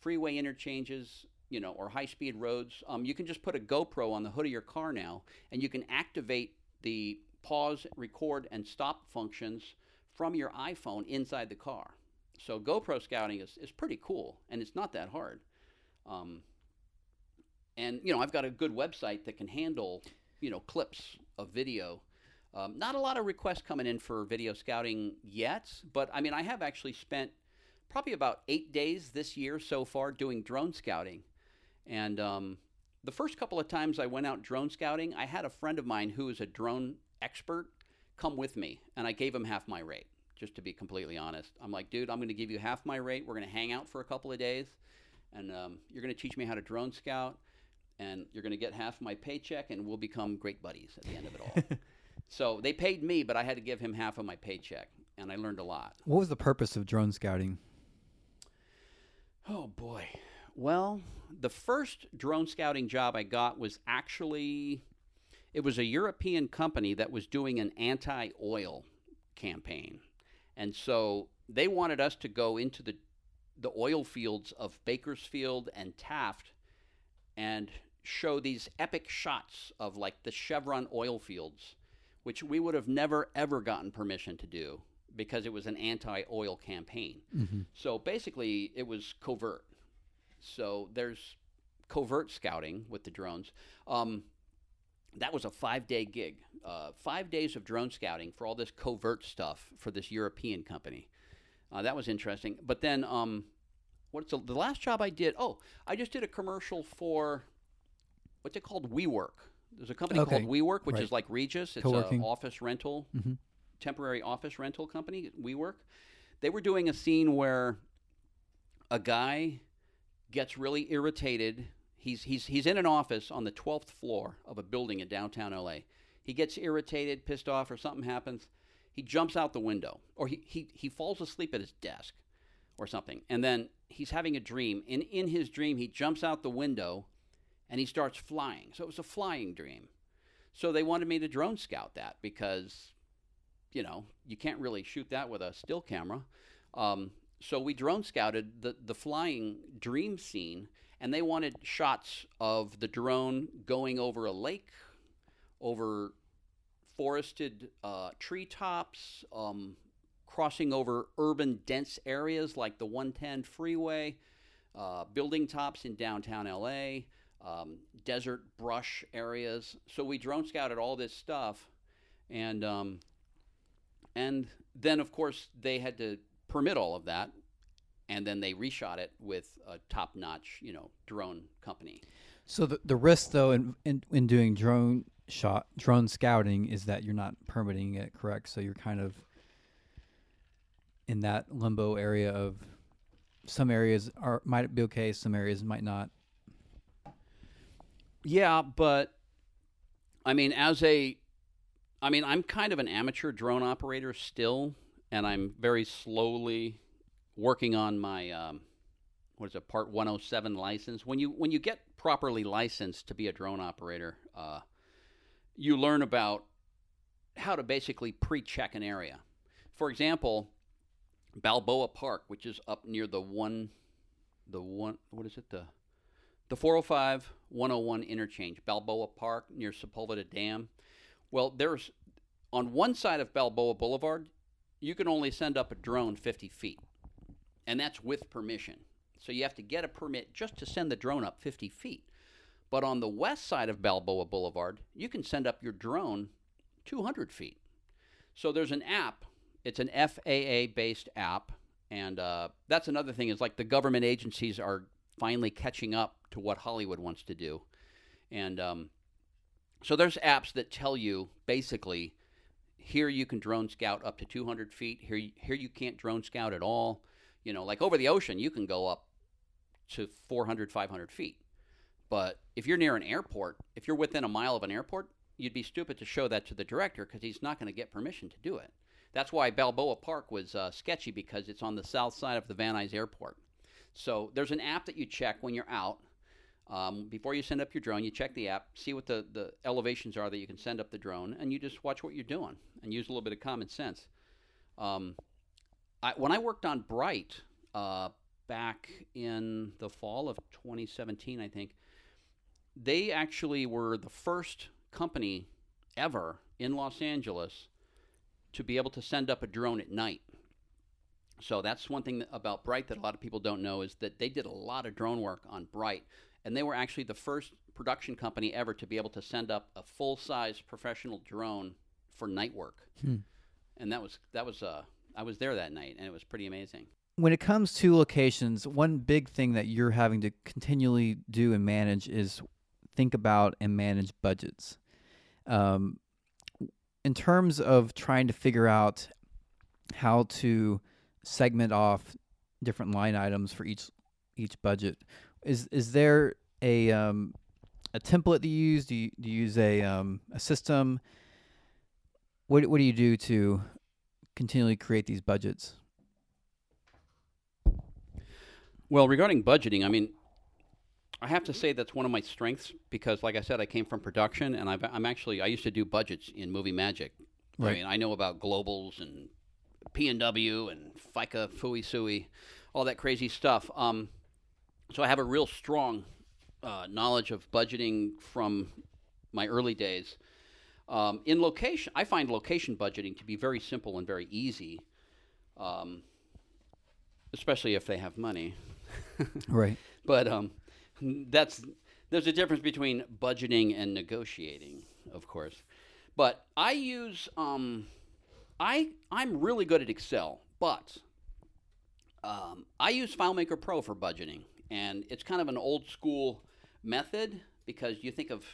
freeway interchanges, you know, or high speed roads. Um, you can just put a GoPro on the hood of your car now, and you can activate the pause, record, and stop functions from your iPhone inside the car. So GoPro scouting is, is pretty cool, and it's not that hard. Um, and you know, I've got a good website that can handle you know clips of video. Um, not a lot of requests coming in for video scouting yet, but I mean, I have actually spent probably about eight days this year so far doing drone scouting. And um, the first couple of times I went out drone scouting, I had a friend of mine who is a drone expert come with me, and I gave him half my rate, just to be completely honest. I'm like, dude, I'm going to give you half my rate. We're going to hang out for a couple of days, and um, you're going to teach me how to drone scout, and you're going to get half my paycheck, and we'll become great buddies at the end of it all. so they paid me, but I had to give him half of my paycheck, and I learned a lot. What was the purpose of drone scouting? Oh boy. Well, the first drone scouting job I got was actually it was a European company that was doing an anti-oil campaign. And so they wanted us to go into the the oil fields of Bakersfield and Taft and show these epic shots of like the Chevron oil fields, which we would have never ever gotten permission to do because it was an anti-oil campaign. Mm-hmm. So basically, it was covert. So there's covert scouting with the drones. Um, that was a five-day gig, uh, five days of drone scouting for all this covert stuff for this European company. Uh, that was interesting. But then, um, what's the, the last job I did? Oh, I just did a commercial for what's it called? WeWork. There's a company Okay. called WeWork, which Right. is like Regus. It's an office rental Mhm. temporary office rental company, WeWork. They were doing a scene where a guy gets really irritated. He's he's he's in an office on the 12th floor of a building in downtown LA. He gets irritated, pissed off, or something happens. He jumps out the window, or he, he, he falls asleep at his desk, or something. And then he's having a dream. And in his dream, he jumps out the window and he starts flying. So it was a flying dream. So they wanted me to drone scout that because you know, you can't really shoot that with a still camera. Um, so we drone scouted the, the flying dream scene, and they wanted shots of the drone going over a lake, over forested uh, treetops, um, crossing over urban dense areas like the 110 freeway, uh, building tops in downtown LA, um, desert brush areas. So we drone scouted all this stuff, and um, and then, of course, they had to permit all of that, and then they reshot it with a top-notch, you know, drone company. So the the risk though in, in in doing drone shot drone scouting is that you're not permitting it correct. So you're kind of in that limbo area of some areas are might be okay, some areas might not. Yeah, but I mean, as a, I mean, I'm kind of an amateur drone operator still, and I'm very slowly working on my um, what is it, Part 107 license. When you when you get properly licensed to be a drone operator, uh, you learn about how to basically pre-check an area. For example, Balboa Park, which is up near the one, the one, what is it, the the 405 101 interchange, Balboa Park near Sepulveda Dam. Well, there's on one side of Balboa Boulevard, you can only send up a drone 50 feet, and that's with permission. So you have to get a permit just to send the drone up 50 feet. But on the west side of Balboa Boulevard, you can send up your drone 200 feet. So there's an app. It's an FAA based app. And uh, that's another thing is like the government agencies are finally catching up to what Hollywood wants to do. And um, so there's apps that tell you basically here you can drone scout up to 200 feet. Here, here you can't drone scout at all. You know, like over the ocean, you can go up to 400, 500 feet. But if you're near an airport, if you're within a mile of an airport, you'd be stupid to show that to the director because he's not going to get permission to do it. That's why Balboa Park was uh, sketchy because it's on the south side of the Van Nuys Airport. So there's an app that you check when you're out. Um, before you send up your drone, you check the app, see what the, the elevations are that you can send up the drone, and you just watch what you're doing and use a little bit of common sense. Um, I, when I worked on Bright uh, back in the fall of 2017, I think, they actually were the first company ever in Los Angeles to be able to send up a drone at night. So that's one thing about Bright that a lot of people don't know is that they did a lot of drone work on Bright, and they were actually the first production company ever to be able to send up a full-size professional drone for night work. Hmm. And that was that was uh, I was there that night, and it was pretty amazing. When it comes to locations, one big thing that you're having to continually do and manage is think about and manage budgets. Um, in terms of trying to figure out how to segment off different line items for each each budget, is is there a um, a template that you use? Do you, do you use a um, a system? What what do you do to continually create these budgets? Well, regarding budgeting, I mean, I have to say that's one of my strengths because, like I said, I came from production, and I've, I'm actually I used to do budgets in Movie Magic. I Right. mean, I know about globals and P and W and FICA, Fui Sui, all that crazy stuff. Um, so I have a real strong uh, knowledge of budgeting from my early days. Um, in location, I find location budgeting to be very simple and very easy, um, especially if they have money. Right. But um, that's there's a difference between budgeting and negotiating, of course. But I use um, I I'm really good at Excel, but um, I use FileMaker Pro for budgeting, and it's kind of an old school method because you think of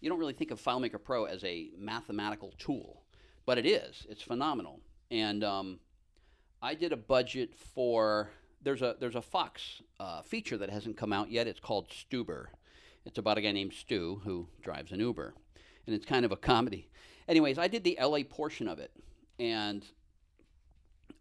you don't really think of FileMaker Pro as a mathematical tool, but it is. It's phenomenal, and um, I did a budget for there's a there's a Fox uh, feature that hasn't come out yet. It's called Stuber. It's about a guy named Stu who drives an Uber, and it's kind of a comedy. Anyways, I did the LA portion of it, and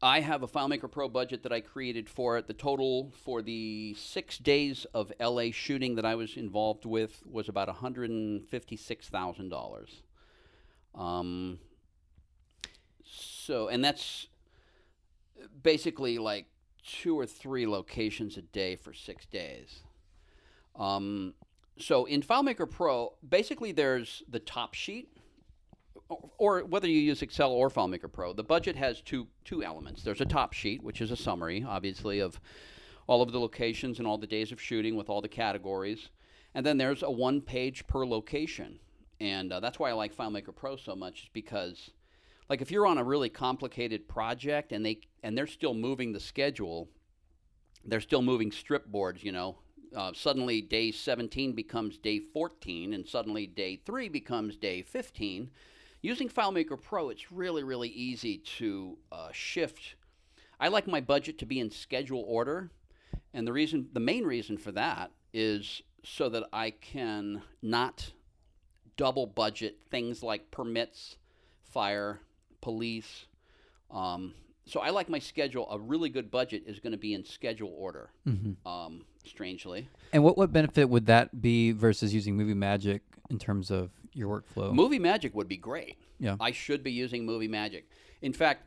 I have a FileMaker Pro budget that I created for it. The total for the six days of LA shooting that I was involved with was about $156,000. Um, so, and that's basically like two or three locations a day for six days. Um, so in FileMaker Pro, basically there's the top sheet, or, whether you use Excel or FileMaker Pro, the budget has two two elements. There's a top sheet, which is a summary, obviously, of all of the locations and all the days of shooting with all the categories, and then there's a one page per location, and uh, that's why I like FileMaker Pro so much, is because like if you're on a really complicated project and they and they're still moving the schedule they're still moving strip boards you know uh, suddenly day 17 becomes day 14 and suddenly day 3 becomes day 15 using filemaker pro it's really really easy to uh, shift i like my budget to be in schedule order and the reason the main reason for that is so that i can not double budget things like permits fire police. Um, so I like my schedule. A really good budget is going to be in schedule order. Um, strangely, And what, what benefit would that be versus using Movie Magic in terms of your workflow? Movie Magic would be great. Yeah. I should be using Movie Magic. In fact,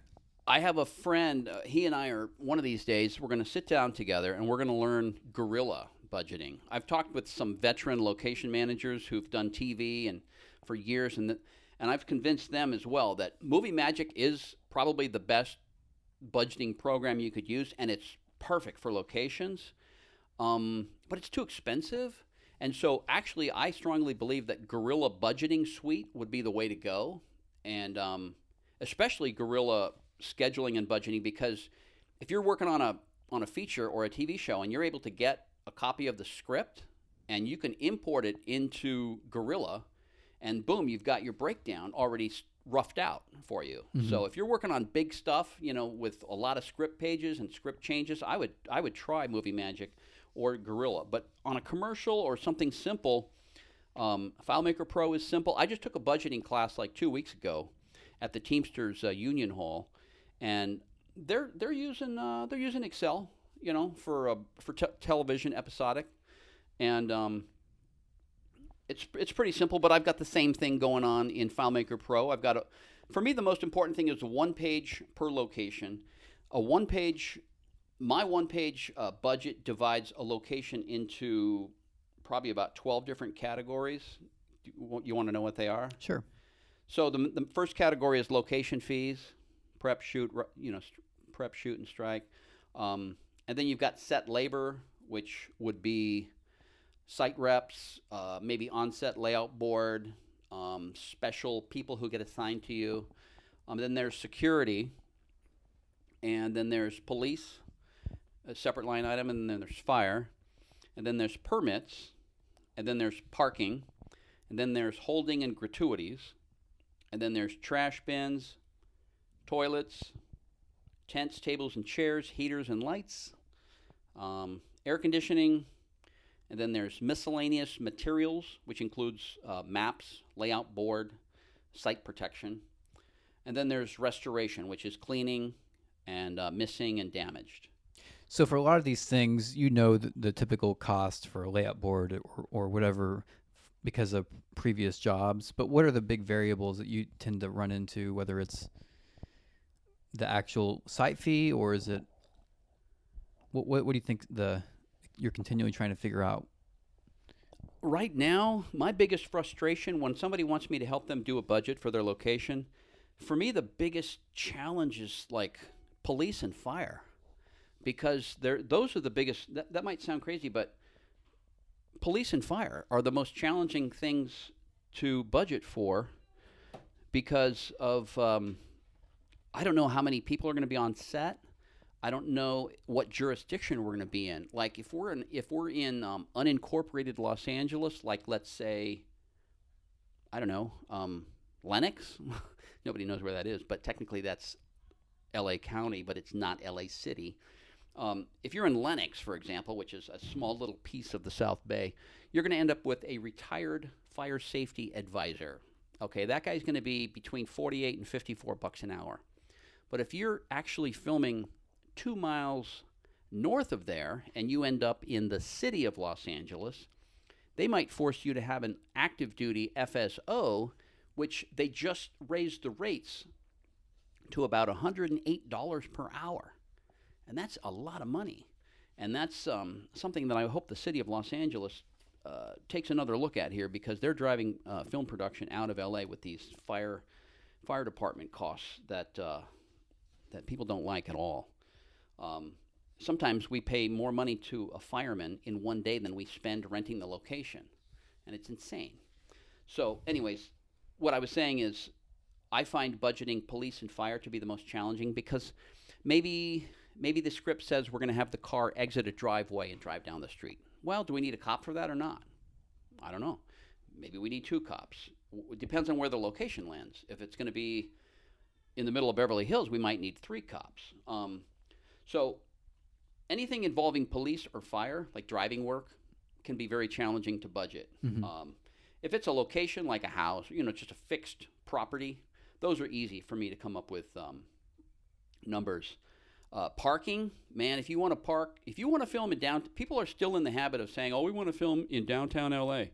I have a friend. Uh, he and I are one of these days. We're going to sit down together and we're going to learn Gorilla budgeting. I've talked with some veteran location managers who've done TV and for years, and th- and I've convinced them as well that Movie Magic is probably the best budgeting program you could use, and it's perfect for locations. Um, but it's too expensive. And so, actually, I strongly believe that Gorilla Budgeting Suite would be the way to go, and um, especially Gorilla scheduling and budgeting, because if you're working on a on a feature or a TV show and you're able to get a copy of the script and you can import it into Gorilla, and boom, you've got your breakdown already roughed out for you. So if you're working on big stuff, you know, with a lot of script pages and script changes, I would I would try Movie Magic or Gorilla. But on a commercial or something simple, um, FileMaker Pro is simple. I just took a budgeting class like two weeks ago at the Teamsters uh, Union Hall, and they're they're using uh, they're using Excel. you know, for a, for te- television episodic, and um, it's it's pretty simple. But I've got the same thing going on in FileMaker Pro. I've got a, for me the most important thing is one page per location, a one page. My one page uh, budget divides a location into probably about 12 different categories. Do You, you want to know what they are? Sure. So the, the first category is location fees, prep, shoot, you know, prep, shoot, and strike. Um, and then you've got set labor, which would be site reps, uh, maybe on-set layout board, um, special people who get assigned to you. Um, then there's security, and then there's police, a separate line item, and then there's fire, and then there's permits, and then there's parking, and then there's holding and gratuities, and then there's trash bins, toilets, tents, tables and chairs, heaters and lights, um, air conditioning, and then there's miscellaneous materials, which includes uh, maps, layout board, site protection, and then there's restoration, which is cleaning and uh, missing and damaged. So for a lot of these things, you know the, the typical cost for a layout board or, or whatever because of previous jobs. But what are the big variables that you tend to run into? Whether it's the actual site fee or is it what what, what do you think the you're continually trying to figure out? right now, my biggest frustration when somebody wants me to help them do a budget for their location, for me, the biggest challenge is like police and fire, because they're those are the biggest. That, that might sound crazy, but police and fire are the most challenging things to budget for, because of um, I don't know how many people are going to be on set. I don't know what jurisdiction we're going to be in. Like if we're in if we're in um, unincorporated Los Angeles, like let's say, I don't know, um, Lennox. Nobody knows where that is, but technically that's L.A. County, but it's not L.A. City. Um, if you're in Lennox, for example, which is a small little piece of the South Bay, you're going to end up with a retired fire safety advisor. Okay, that guy's going to be between 48 and 54 bucks an hour. But if you're actually filming two miles north of there and you end up in the city of Los Angeles, they might force you to have an active duty FSO, which they just raised the rates to about $108 per hour. And that's a lot of money. And that's um, something that I hope the city of Los Angeles uh, takes another look at here because they're driving uh, film production out of LA with these fire fire department costs that uh, that people don't like at all. Um, sometimes we pay more money to a fireman in one day than we spend renting the location, and it's insane. So, anyways, what I was saying is, I find budgeting police and fire to be the most challenging because maybe maybe the script says we're going to have the car exit a driveway and drive down the street. Well, do we need a cop for that or not? I don't know. Maybe we need two cops. It depends on where the location lands. If it's going to be in the middle of Beverly Hills, we might need three cops. Um, so anything involving police or fire, like driving work, can be very challenging to budget. Um, if it's a location like a house, you know, just a fixed property, those are easy for me to come up with um, numbers. Uh, parking, man, if you want to park, if you want to film in down, people are still in the habit of saying, "Oh, we want to film in downtown LA."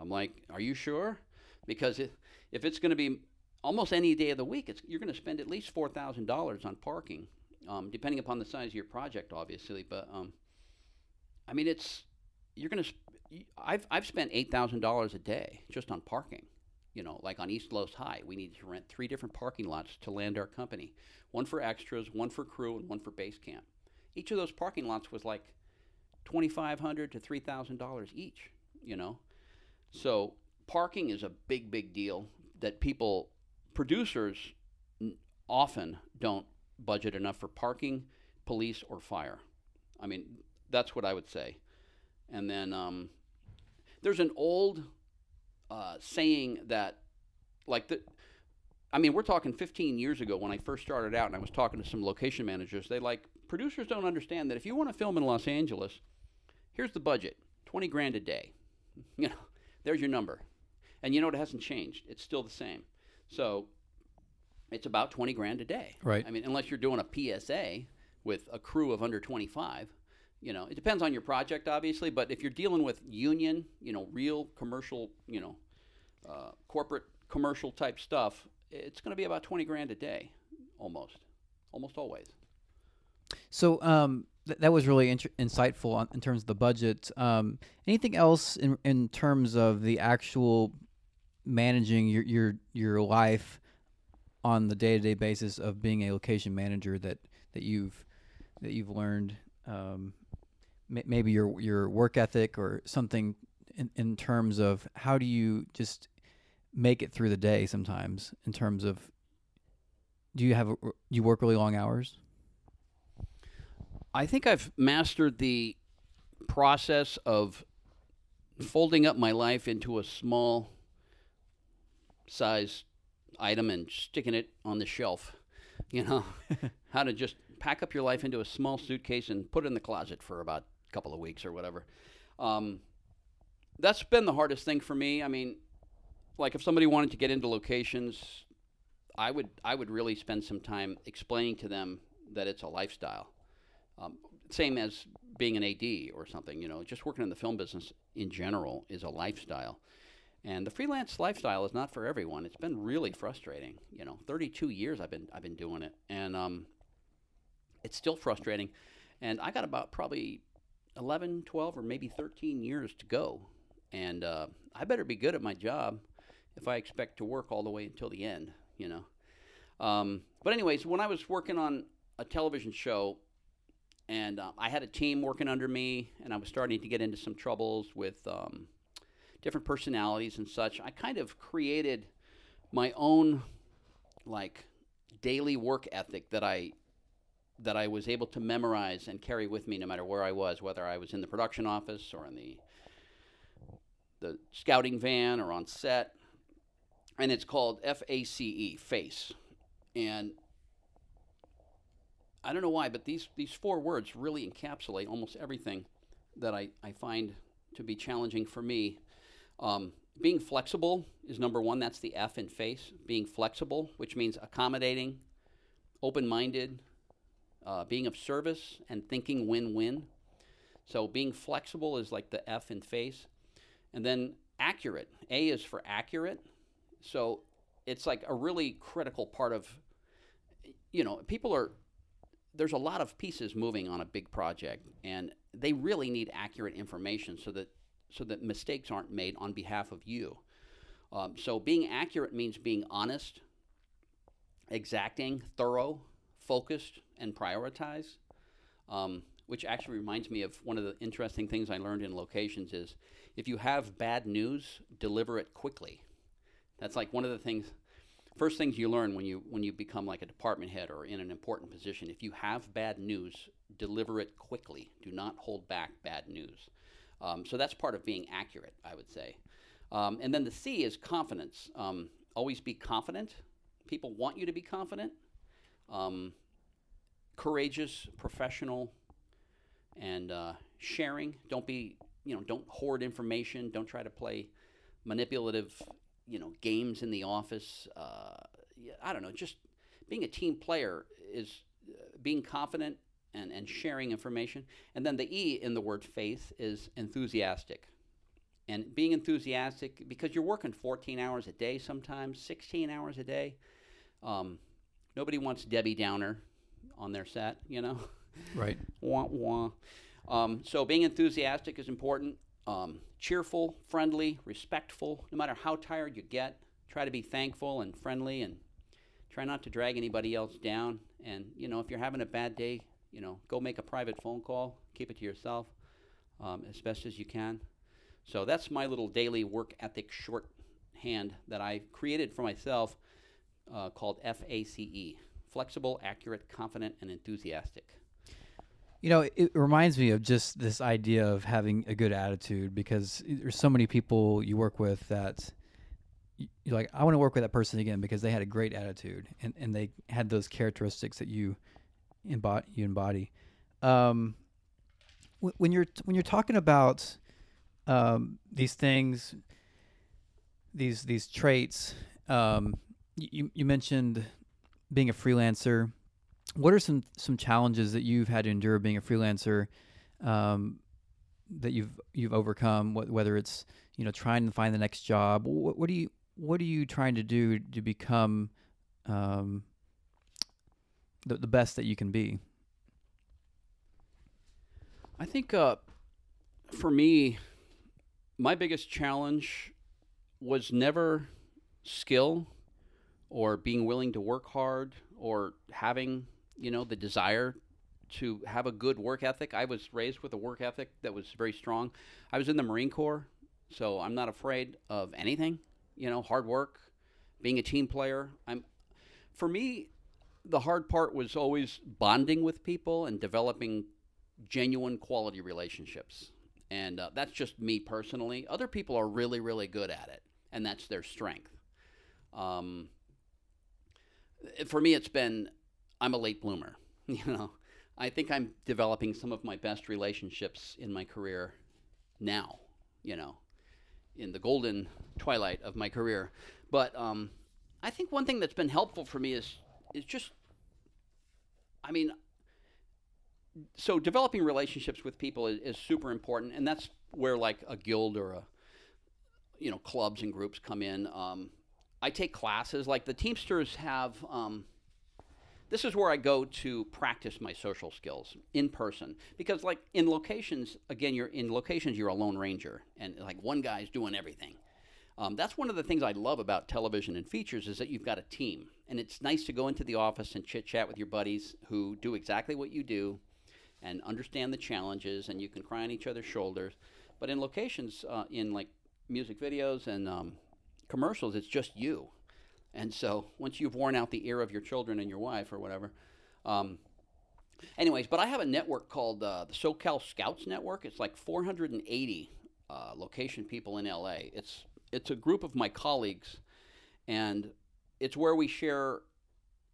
I'm like, "Are you sure?" Because if if it's going to be almost any day of the week, you're going to spend at least four thousand dollars on parking, um, depending upon the size of your project, obviously. But um, I mean, it's you're going to. I've I've spent eight thousand dollars a day just on parking. You know, like on East Los High, we needed to rent three different parking lots to land our company. One for extras, one for crew, and one for base camp. Each of those parking lots was like 2,500 to three thousand dollars each. You know, so parking is a big, big deal that people, producers, often don't budget enough for parking, police, or fire. I mean, that's what I would say. And then um, there's an old uh, saying that, like the, I mean, we're talking 15 years ago when I first started out, and I was talking to some location managers. They like producers don't understand that if you want to film in Los Angeles, here's the budget: 20 grand a day. You know, there's your number. And you know it hasn't changed. It's still the same. So it's about 20 grand a day. Right. I mean, unless you're doing a PSA with a crew of under 25, You know, it depends on your project, obviously, but if you're dealing with union, you know, real commercial, you know, uh, corporate commercial type stuff, it's going to be about 20 grand a day, almost, almost always. So um, th- that was really insightful on, in terms of the budget. Um, anything else in in terms of the actual managing your your your life on the day to day basis of being a location manager that that you've that you've learned? Um, maybe your your work ethic or something in, in terms of how do you just make it through the day sometimes in terms of do you have a, you work really long hours I think I've mastered the process of folding up my life into a small size item and sticking it on the shelf. You know, how to just pack up your life into a small suitcase and put it in the closet for about couple of weeks or whatever. Um, that's been the hardest thing for me. I mean, like if somebody wanted to get into locations, I would I would really spend some time explaining to them that it's a lifestyle. Um, same as being an AD or something, you know, just working in the film business in general is a lifestyle. And the freelance lifestyle is not for everyone. It's been really frustrating. You know, 32 years I've been I've been doing it, and um, it's still frustrating. And I got about probably 11, 12, or maybe 13 years to go. And uh, I better be good at my job if I expect to work all the way until the end. You know. Um, but anyways, when I was working on a television show and uh, I had a team working under me, and I was starting to get into some troubles with um, different personalities and such. I kind of created my own like daily work ethic that I that I was able to memorize and carry with me no matter where I was, whether I was in the production office or in the the scouting van or on set. And it's called FACE, FACE. And I don't know why, but these, these four words really encapsulate almost everything that I, I find to be challenging for me. Um, being flexible is number one. That's the F in face. Being flexible, which means accommodating, open minded, uh, being of service, and thinking win win. So being flexible is like the F in face. And then accurate. A is for accurate. So it's like a really critical part of, you know, people are there's a lot of pieces moving on a big project, and they really need accurate information so that so that mistakes aren't made on behalf of you. Um, so being accurate means being honest, exacting, thorough, focused, and prioritize, Um, which actually reminds me of one of the interesting things I learned in locations is if you have bad news, deliver it quickly. That's like one of the things first things you learn when you when you become like a department head or in an important position if you have bad news deliver it quickly. Do not hold back bad news. Um, so that's part of being accurate i would say. Um, and then the c is confidence. Um, always be confident. People want you to be confident. Um, courageous professional and uh, sharing don't be you know don't hoard information don't try to play manipulative you know games in the office. Uh, I don't know. Just being a team player is uh, being confident and, and sharing information. And then the E in the word faith is enthusiastic. And being enthusiastic because you're working 14 hours a day sometimes, 16 hours a day. Um, nobody wants Debbie Downer on their set, you know? Right. wah, wah. Um, so being enthusiastic is important. Um, cheerful, friendly, respectful, no matter how tired you get. Try to be thankful and friendly and try not to drag anybody else down. And, you know, if you're having a bad day, you know, go make a private phone call, keep it to yourself um, as best as you can. So that's my little daily work ethic shorthand that I created for myself uh, called FACE flexible, accurate, confident, and enthusiastic. You know, it reminds me of just this idea of having a good attitude because there's so many people you work with that you're like, I want to work with that person again because they had a great attitude and, and they had those characteristics that you embody. You embody. Um, when you're when you're talking about um, these things, these these traits, um, you you mentioned being a freelancer what are some some challenges that you've had to endure being a freelancer um, that you've you've overcome? Whether it's you know trying to find the next job. What, what are you What are you trying to do to become um, the the best that you can be? I think uh, for me, my biggest challenge was never skill or being willing to work hard or having you know the desire to have a good work ethic. I was raised with a work ethic that was very strong. I was in the Marine Corps, so I'm not afraid of anything. You know, hard work, being a team player. I'm for me, the hard part was always bonding with people and developing genuine quality relationships. And uh, that's just me personally. Other people are really, really good at it, and that's their strength. Um, for me, it's been I'm a late bloomer. You know, I think I'm developing some of my best relationships in my career now. You know, in the golden twilight of my career. But um, I think one thing that's been helpful for me is is just, I mean, so developing relationships with people is, is super important, and that's where like a guild or a you know clubs and groups come in. Um, I take classes like the Teamsters have. Um, this is where I go to practice my social skills in person because, like in locations, again, you're in locations you're a lone ranger, and like one guy's doing everything. Um, that's one of the things I love about television and features is that you've got a team, and it's nice to go into the office and chit chat with your buddies who do exactly what you do, and understand the challenges, and you can cry on each other's shoulders. But in locations, uh, in like music videos and um, commercials, it's just you. And so once you've worn out the ear of your children and your wife or whatever, um, anyways, but I have a network called uh, the SoCal Scouts Network. It's like 480 uh, location people in LA. It's it's a group of my colleagues, and it's where we share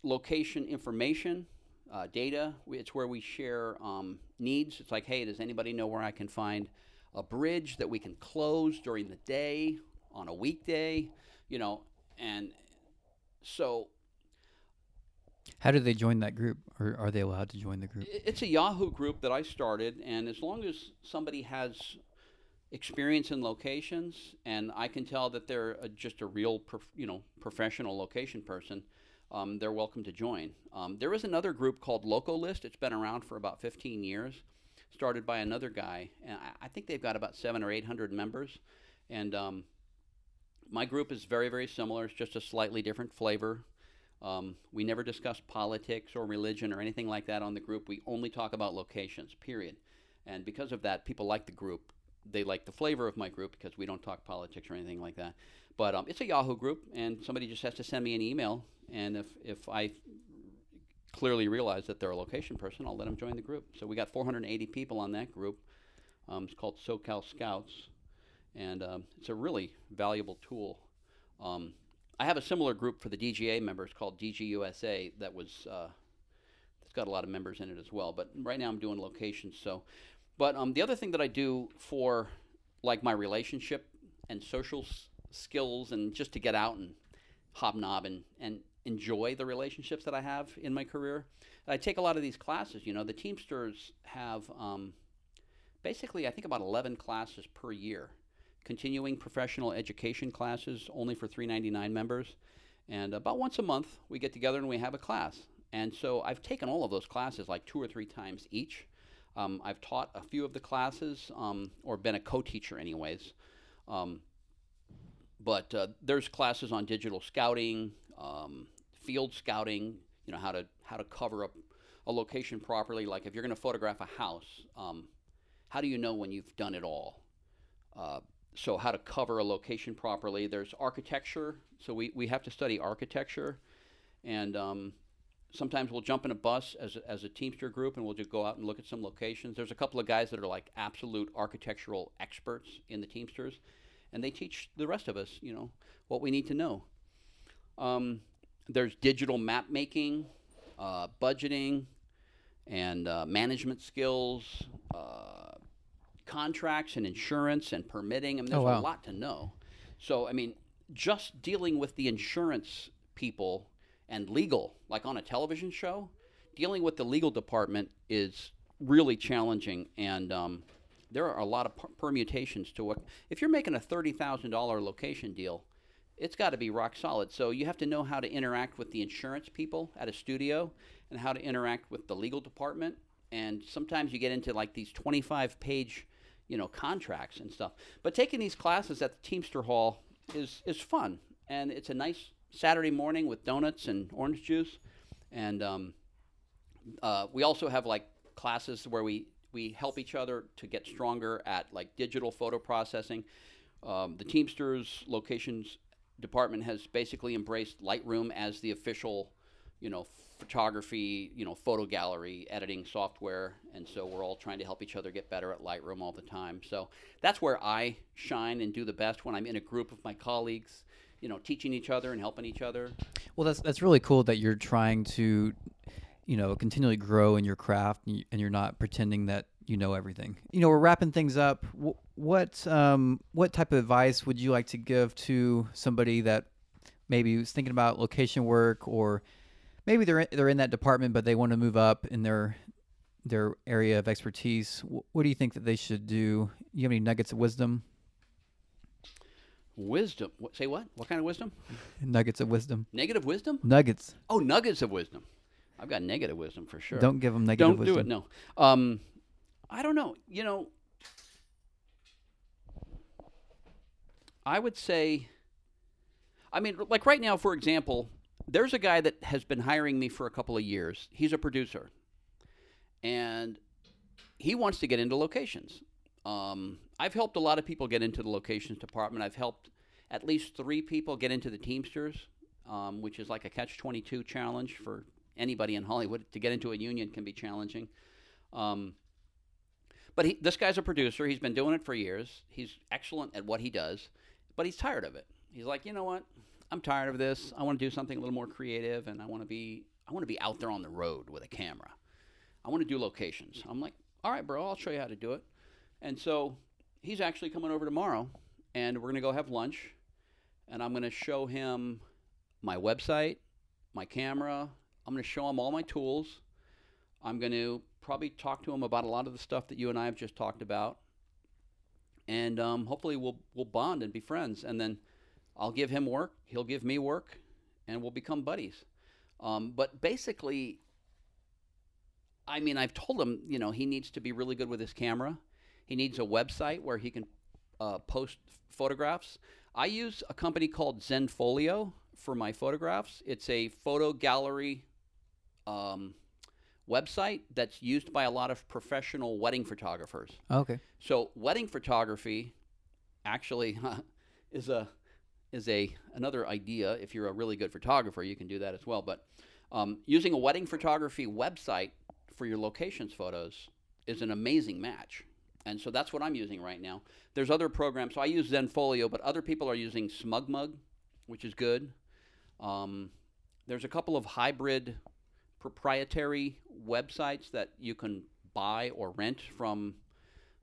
location information, uh, data. It's where we share um, needs. It's like, hey, does anybody know where I can find a bridge that we can close during the day on a weekday? You know, and so How do they join that group, or are they allowed to join the group? it's a Yahoo group that I started, and as long as somebody has experience in locations, and I can tell that they're a, just a real, prof, you know, professional location person, um, they're welcome to join. Um, there is another group called Loco List. It's been around for about 15 years, started by another guy, and I, I think they've got about seven or eight hundred members, and um, my group is very, very similar. It's just a slightly different flavor. Um, we never discuss politics or religion or anything like that on the group. We only talk about locations, period. And because of that, people like the group. They like the flavor of my group because we don't talk politics or anything like that. But um, it's a Yahoo group, and somebody just has to send me an email. And if, if I clearly realize that they're a location person, I'll let them join the group. So we got 480 people on that group. Um, it's called SoCal Scouts, and um, it's a really valuable tool. Um, I have a similar group for the DGA members called DGUSA that was uh, it's got a lot of members in it as well. But right now I'm doing locations. So, but um, the other thing that I do for like my relationship and social s- skills and just to get out and hobnob and, and enjoy the relationships that I have in my career, I take a lot of these classes. You know, the Teamsters have um, basically I think about 11 classes per year continuing professional education classes only for 399 members. And about once a month we get together and we have a class. And so i've taken all of those classes like two or three times each. Um, i've taught a few of the classes um, or been a co-teacher anyways. Um, but uh, there's classes on digital scouting um, field scouting you know how to how to cover up a location properly. Like if you're going to photograph a house um, how do you know when you've done it all? Uh, so how to cover a location properly. There's architecture, so we, we have to study architecture, and um, sometimes we'll jump in a bus as a, as a Teamster group and we'll just go out and look at some locations. There's a couple of guys that are like absolute architectural experts in the Teamsters, and they teach the rest of us, you know, what we need to know. Um, there's digital map making, uh, budgeting, and uh, management skills. Uh, contracts and insurance and permitting. I mean, there's Oh, wow. a lot to know. So, I mean, just dealing with the insurance people and legal, like on a television show, dealing with the legal department is really challenging, and um, there are a lot of per- permutations to what. If you're making a thirty thousand dollar location deal, it's got to be rock solid. So you have to know how to interact with the insurance people at a studio, and how to interact with the legal department. And sometimes you get into like these twenty-five page, you know, contracts and stuff. But taking these classes at the Teamster Hall is is fun, and it's a nice Saturday morning with donuts and orange juice, and um, uh, we also have like classes where we we help each other to get stronger at like digital photo processing. Um, the Teamsters locations department has basically embraced Lightroom as the official, you know, photography, you know, photo gallery editing software, and so we're all trying to help each other get better at Lightroom all the time. So that's where I shine and do the best when I'm in a group of my colleagues, you know, teaching each other and helping each other. Well, that's that's really cool that you're trying to, you know, continually grow in your craft, and you- and you're not pretending that you know everything. You know, we're wrapping things up. What um what type of advice would you like to give to somebody that maybe was thinking about location work, or maybe they're in, they're in that department but they want to move up in their their area of expertise? What do you think that they should do? You have any nuggets of wisdom? Wisdom. What, say what? What kind of wisdom? Nuggets of wisdom. Negative wisdom? Nuggets. Oh, nuggets of wisdom. I've got negative wisdom for sure. Don't give them negative Don't wisdom. do it. No. Um, I don't know. You know, I would say. I mean, like right now, for example, there's a guy that has been hiring me for a couple of years. He's a producer, and he wants to get into locations. Um, I've helped a lot of people get into the locations department. I've helped at least three people get into the Teamsters, um, which is like a catch 22 challenge for anybody in Hollywood. To get into a union can be challenging. Um, but he, this guy's a producer. He's been doing it for years. He's excellent at what he does, but he's tired of it. He's like, you know what? I'm tired of this. I want to do something a little more creative, and I want to be I want to be out there on the road with a camera. I want to do locations. I'm like, all right, bro, I'll show you how to do it. And so he's actually coming over tomorrow, and we're gonna go have lunch, and I'm gonna show him my website, my camera. I'm gonna show him all my tools. I'm going to probably talk to him about a lot of the stuff that you and I have just talked about, and um, hopefully we'll we'll bond and be friends. And then I'll give him work, he'll give me work, and we'll become buddies. Um, but basically, I mean, I've told him, you know, he needs to be really good with his camera. He needs a website where he can uh, post photographs. I use a company called Zenfolio for my photographs. It's a photo gallery um, website that's used by a lot of professional wedding photographers. Okay. So wedding photography actually is a is a another idea. If you're a really good photographer, you can do that as well. But um, using a wedding photography website for your locations photos is an amazing match. And so that's what I'm using right now. There's other programs. So I use Zenfolio, but other people are using SmugMug, which is good. Um, there's a couple of hybrid proprietary websites that you can buy or rent from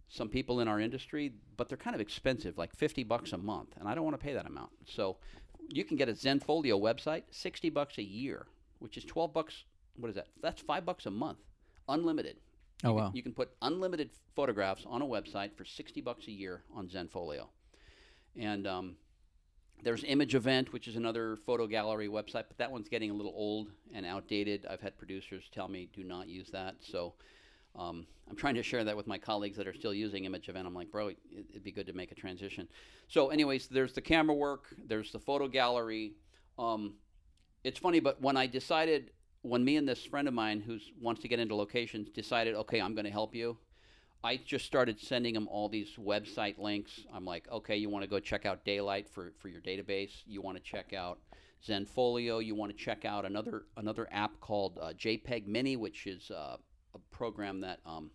some people in our industry, but they're kind of expensive, like 50 bucks a month, and I don't want to pay that amount. So you can get a Zenfolio website, 60 bucks a year, which is 12 bucks. What is that? That's 5 bucks a month, unlimited. Oh You can- wow. You can put unlimited photographs on a website for 60 bucks a year on Zenfolio. And um, there's Image Event, which is another photo gallery website, but that one's getting a little old and outdated. I've had producers tell me do not use that. So um, I'm trying to share that with my colleagues that are still using Image Event. I'm like, bro, it, it'd be good to make a transition. So, anyways, there's the camera work, there's the photo gallery. Um, it's funny, but when I decided, when me and this friend of mine who wants to get into locations decided, okay, I'm going to help you, I just started sending him all these website links. I'm like, okay, you want to go check out Daylite for, for your database. You want to check out Zenfolio. You want to check out another another app called uh, JPEG Mini, which is uh, a program that um,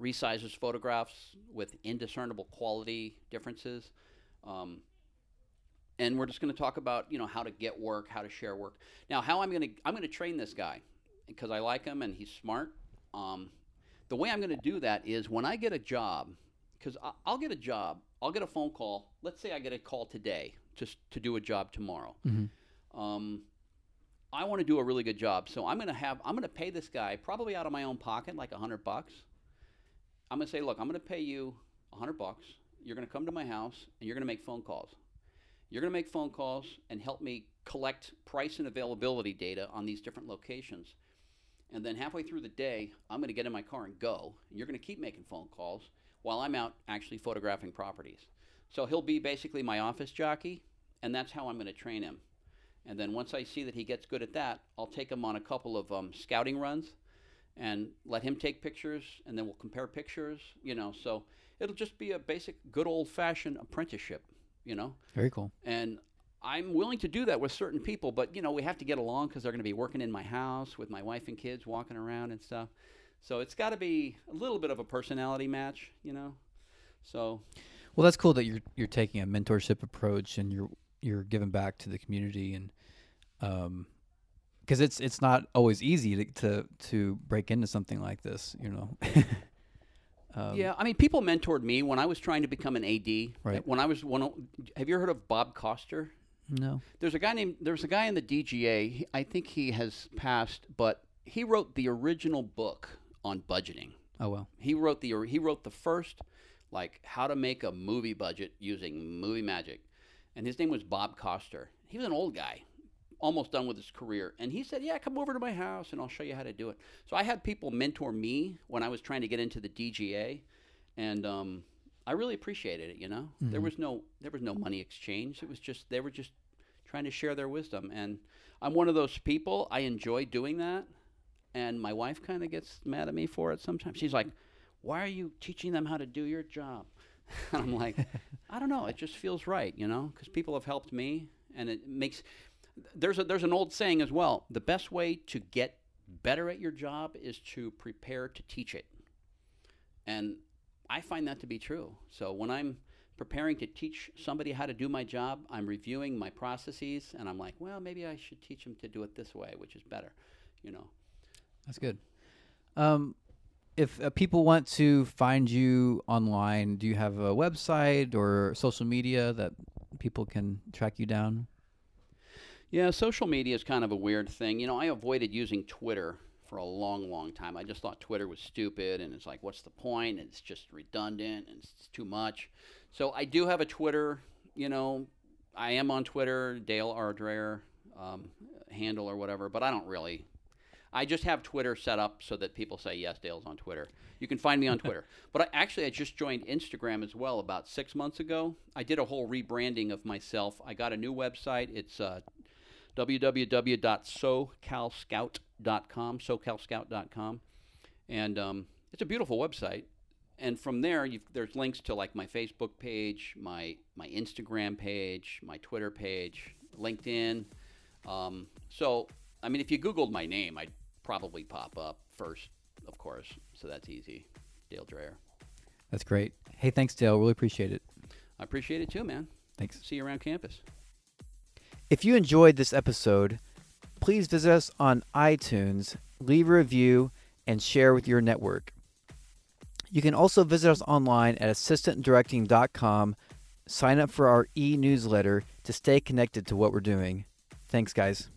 resizes photographs with indiscernible quality differences. Um, and we're just going to talk about you know how to get work, how to share work. Now, how I'm going to I'm going to train this guy because I like him and he's smart. Um, the way I'm going to do that is when I get a job, because I'll get a job, I'll get a phone call. Let's say I get a call today just to do a job tomorrow. Mhm. Um, I want to do a really good job. So I'm going to have I'm going to pay this guy probably out of my own pocket like a 100 bucks. I'm going to say, "Look, I'm going to pay you a 100 bucks. You're going to come to my house and you're going to make phone calls. You're going to make phone calls and help me collect price and availability data on these different locations. And then halfway through the day, I'm going to get in my car and go. And you're going to keep making phone calls while I'm out actually photographing properties. So he'll be basically my office jockey, and that's how I'm going to train him. And then once I see that he gets good at that, I'll take him on a couple of um, scouting runs and let him take pictures, and then we'll compare pictures, you know. So it'll just be a basic, good old fashioned apprenticeship, you know. Very cool. And I'm willing to do that with certain people, but you know, we have to get along because they're going to be working in my house with my wife and kids, walking around and stuff. So it's got to be a little bit of a personality match, you know. So Well, that's cool that you're you're taking a mentorship approach and you're you're giving back to the community and um because it's it's not always easy to, to to break into something like this, you know. um, yeah, I mean, people mentored me when I was trying to become an AD. Right. When I was one, have you heard of Bob Koster? No. There's a guy named there's a guy in the DGA. he- I think he has passed, but he wrote the original book on budgeting. Oh well. He wrote the he wrote the first like how to make a movie budget using movie magic. And his name was Bob Koster. He was an old guy, almost done with his career. And he said, "Yeah, come over to my house and I'll show you how to do it." So I had people mentor me when I was trying to get into the DGA, and um, I really appreciated it. You know, there was no there was no money exchange. It was just they were just trying to share their wisdom. And I'm one of those people. I enjoy doing that. And my wife kind of gets mad at me for it sometimes. She's like, "Why are you teaching them how to do your job?" and I'm like, "I don't know. It just feels right, you know, because people have helped me, and it makes." There's a there's an old saying as well. The best way to get better at your job is to prepare to teach it. And I find that to be true. So when I'm preparing to teach somebody how to do my job, I'm reviewing my processes and I'm like, well, maybe I should teach them to do it this way, which is better, you know. That's good. Um, if uh, people want to find you online, do you have a website or social media that people can track you down? Yeah, social media is kind of a weird thing. You know, I avoided using Twitter for a long, long time. I just thought Twitter was stupid and it's like, what's the point? It's just redundant and it's too much. So I do have a Twitter, you know, I am on Twitter, Dale R. Um, handle or whatever, but I don't really. I just have Twitter set up so that people say, yes, Dale's on Twitter. You can find me on Twitter. But I, actually, I just joined Instagram as well about six months ago. I did a whole rebranding of myself. I got a new website. It's uh, www.socalscout.com, socalscout.com. And um, it's a beautiful website. And from there, you've, there's links to like my Facebook page, my, my Instagram page, my Twitter page, LinkedIn. Um, so, I mean, if you Googled my name, I'd probably pop up first, of course. So that's easy. Dale Dreher. That's great. Hey, thanks, Dale. Really appreciate it. I appreciate it too, man. Thanks. See you around campus. If you enjoyed this episode, please visit us on iTunes, leave a review, and share with your network. You can also visit us online at assistantdirecting.com, sign up for our e newsletter to stay connected to what we're doing. Thanks, guys.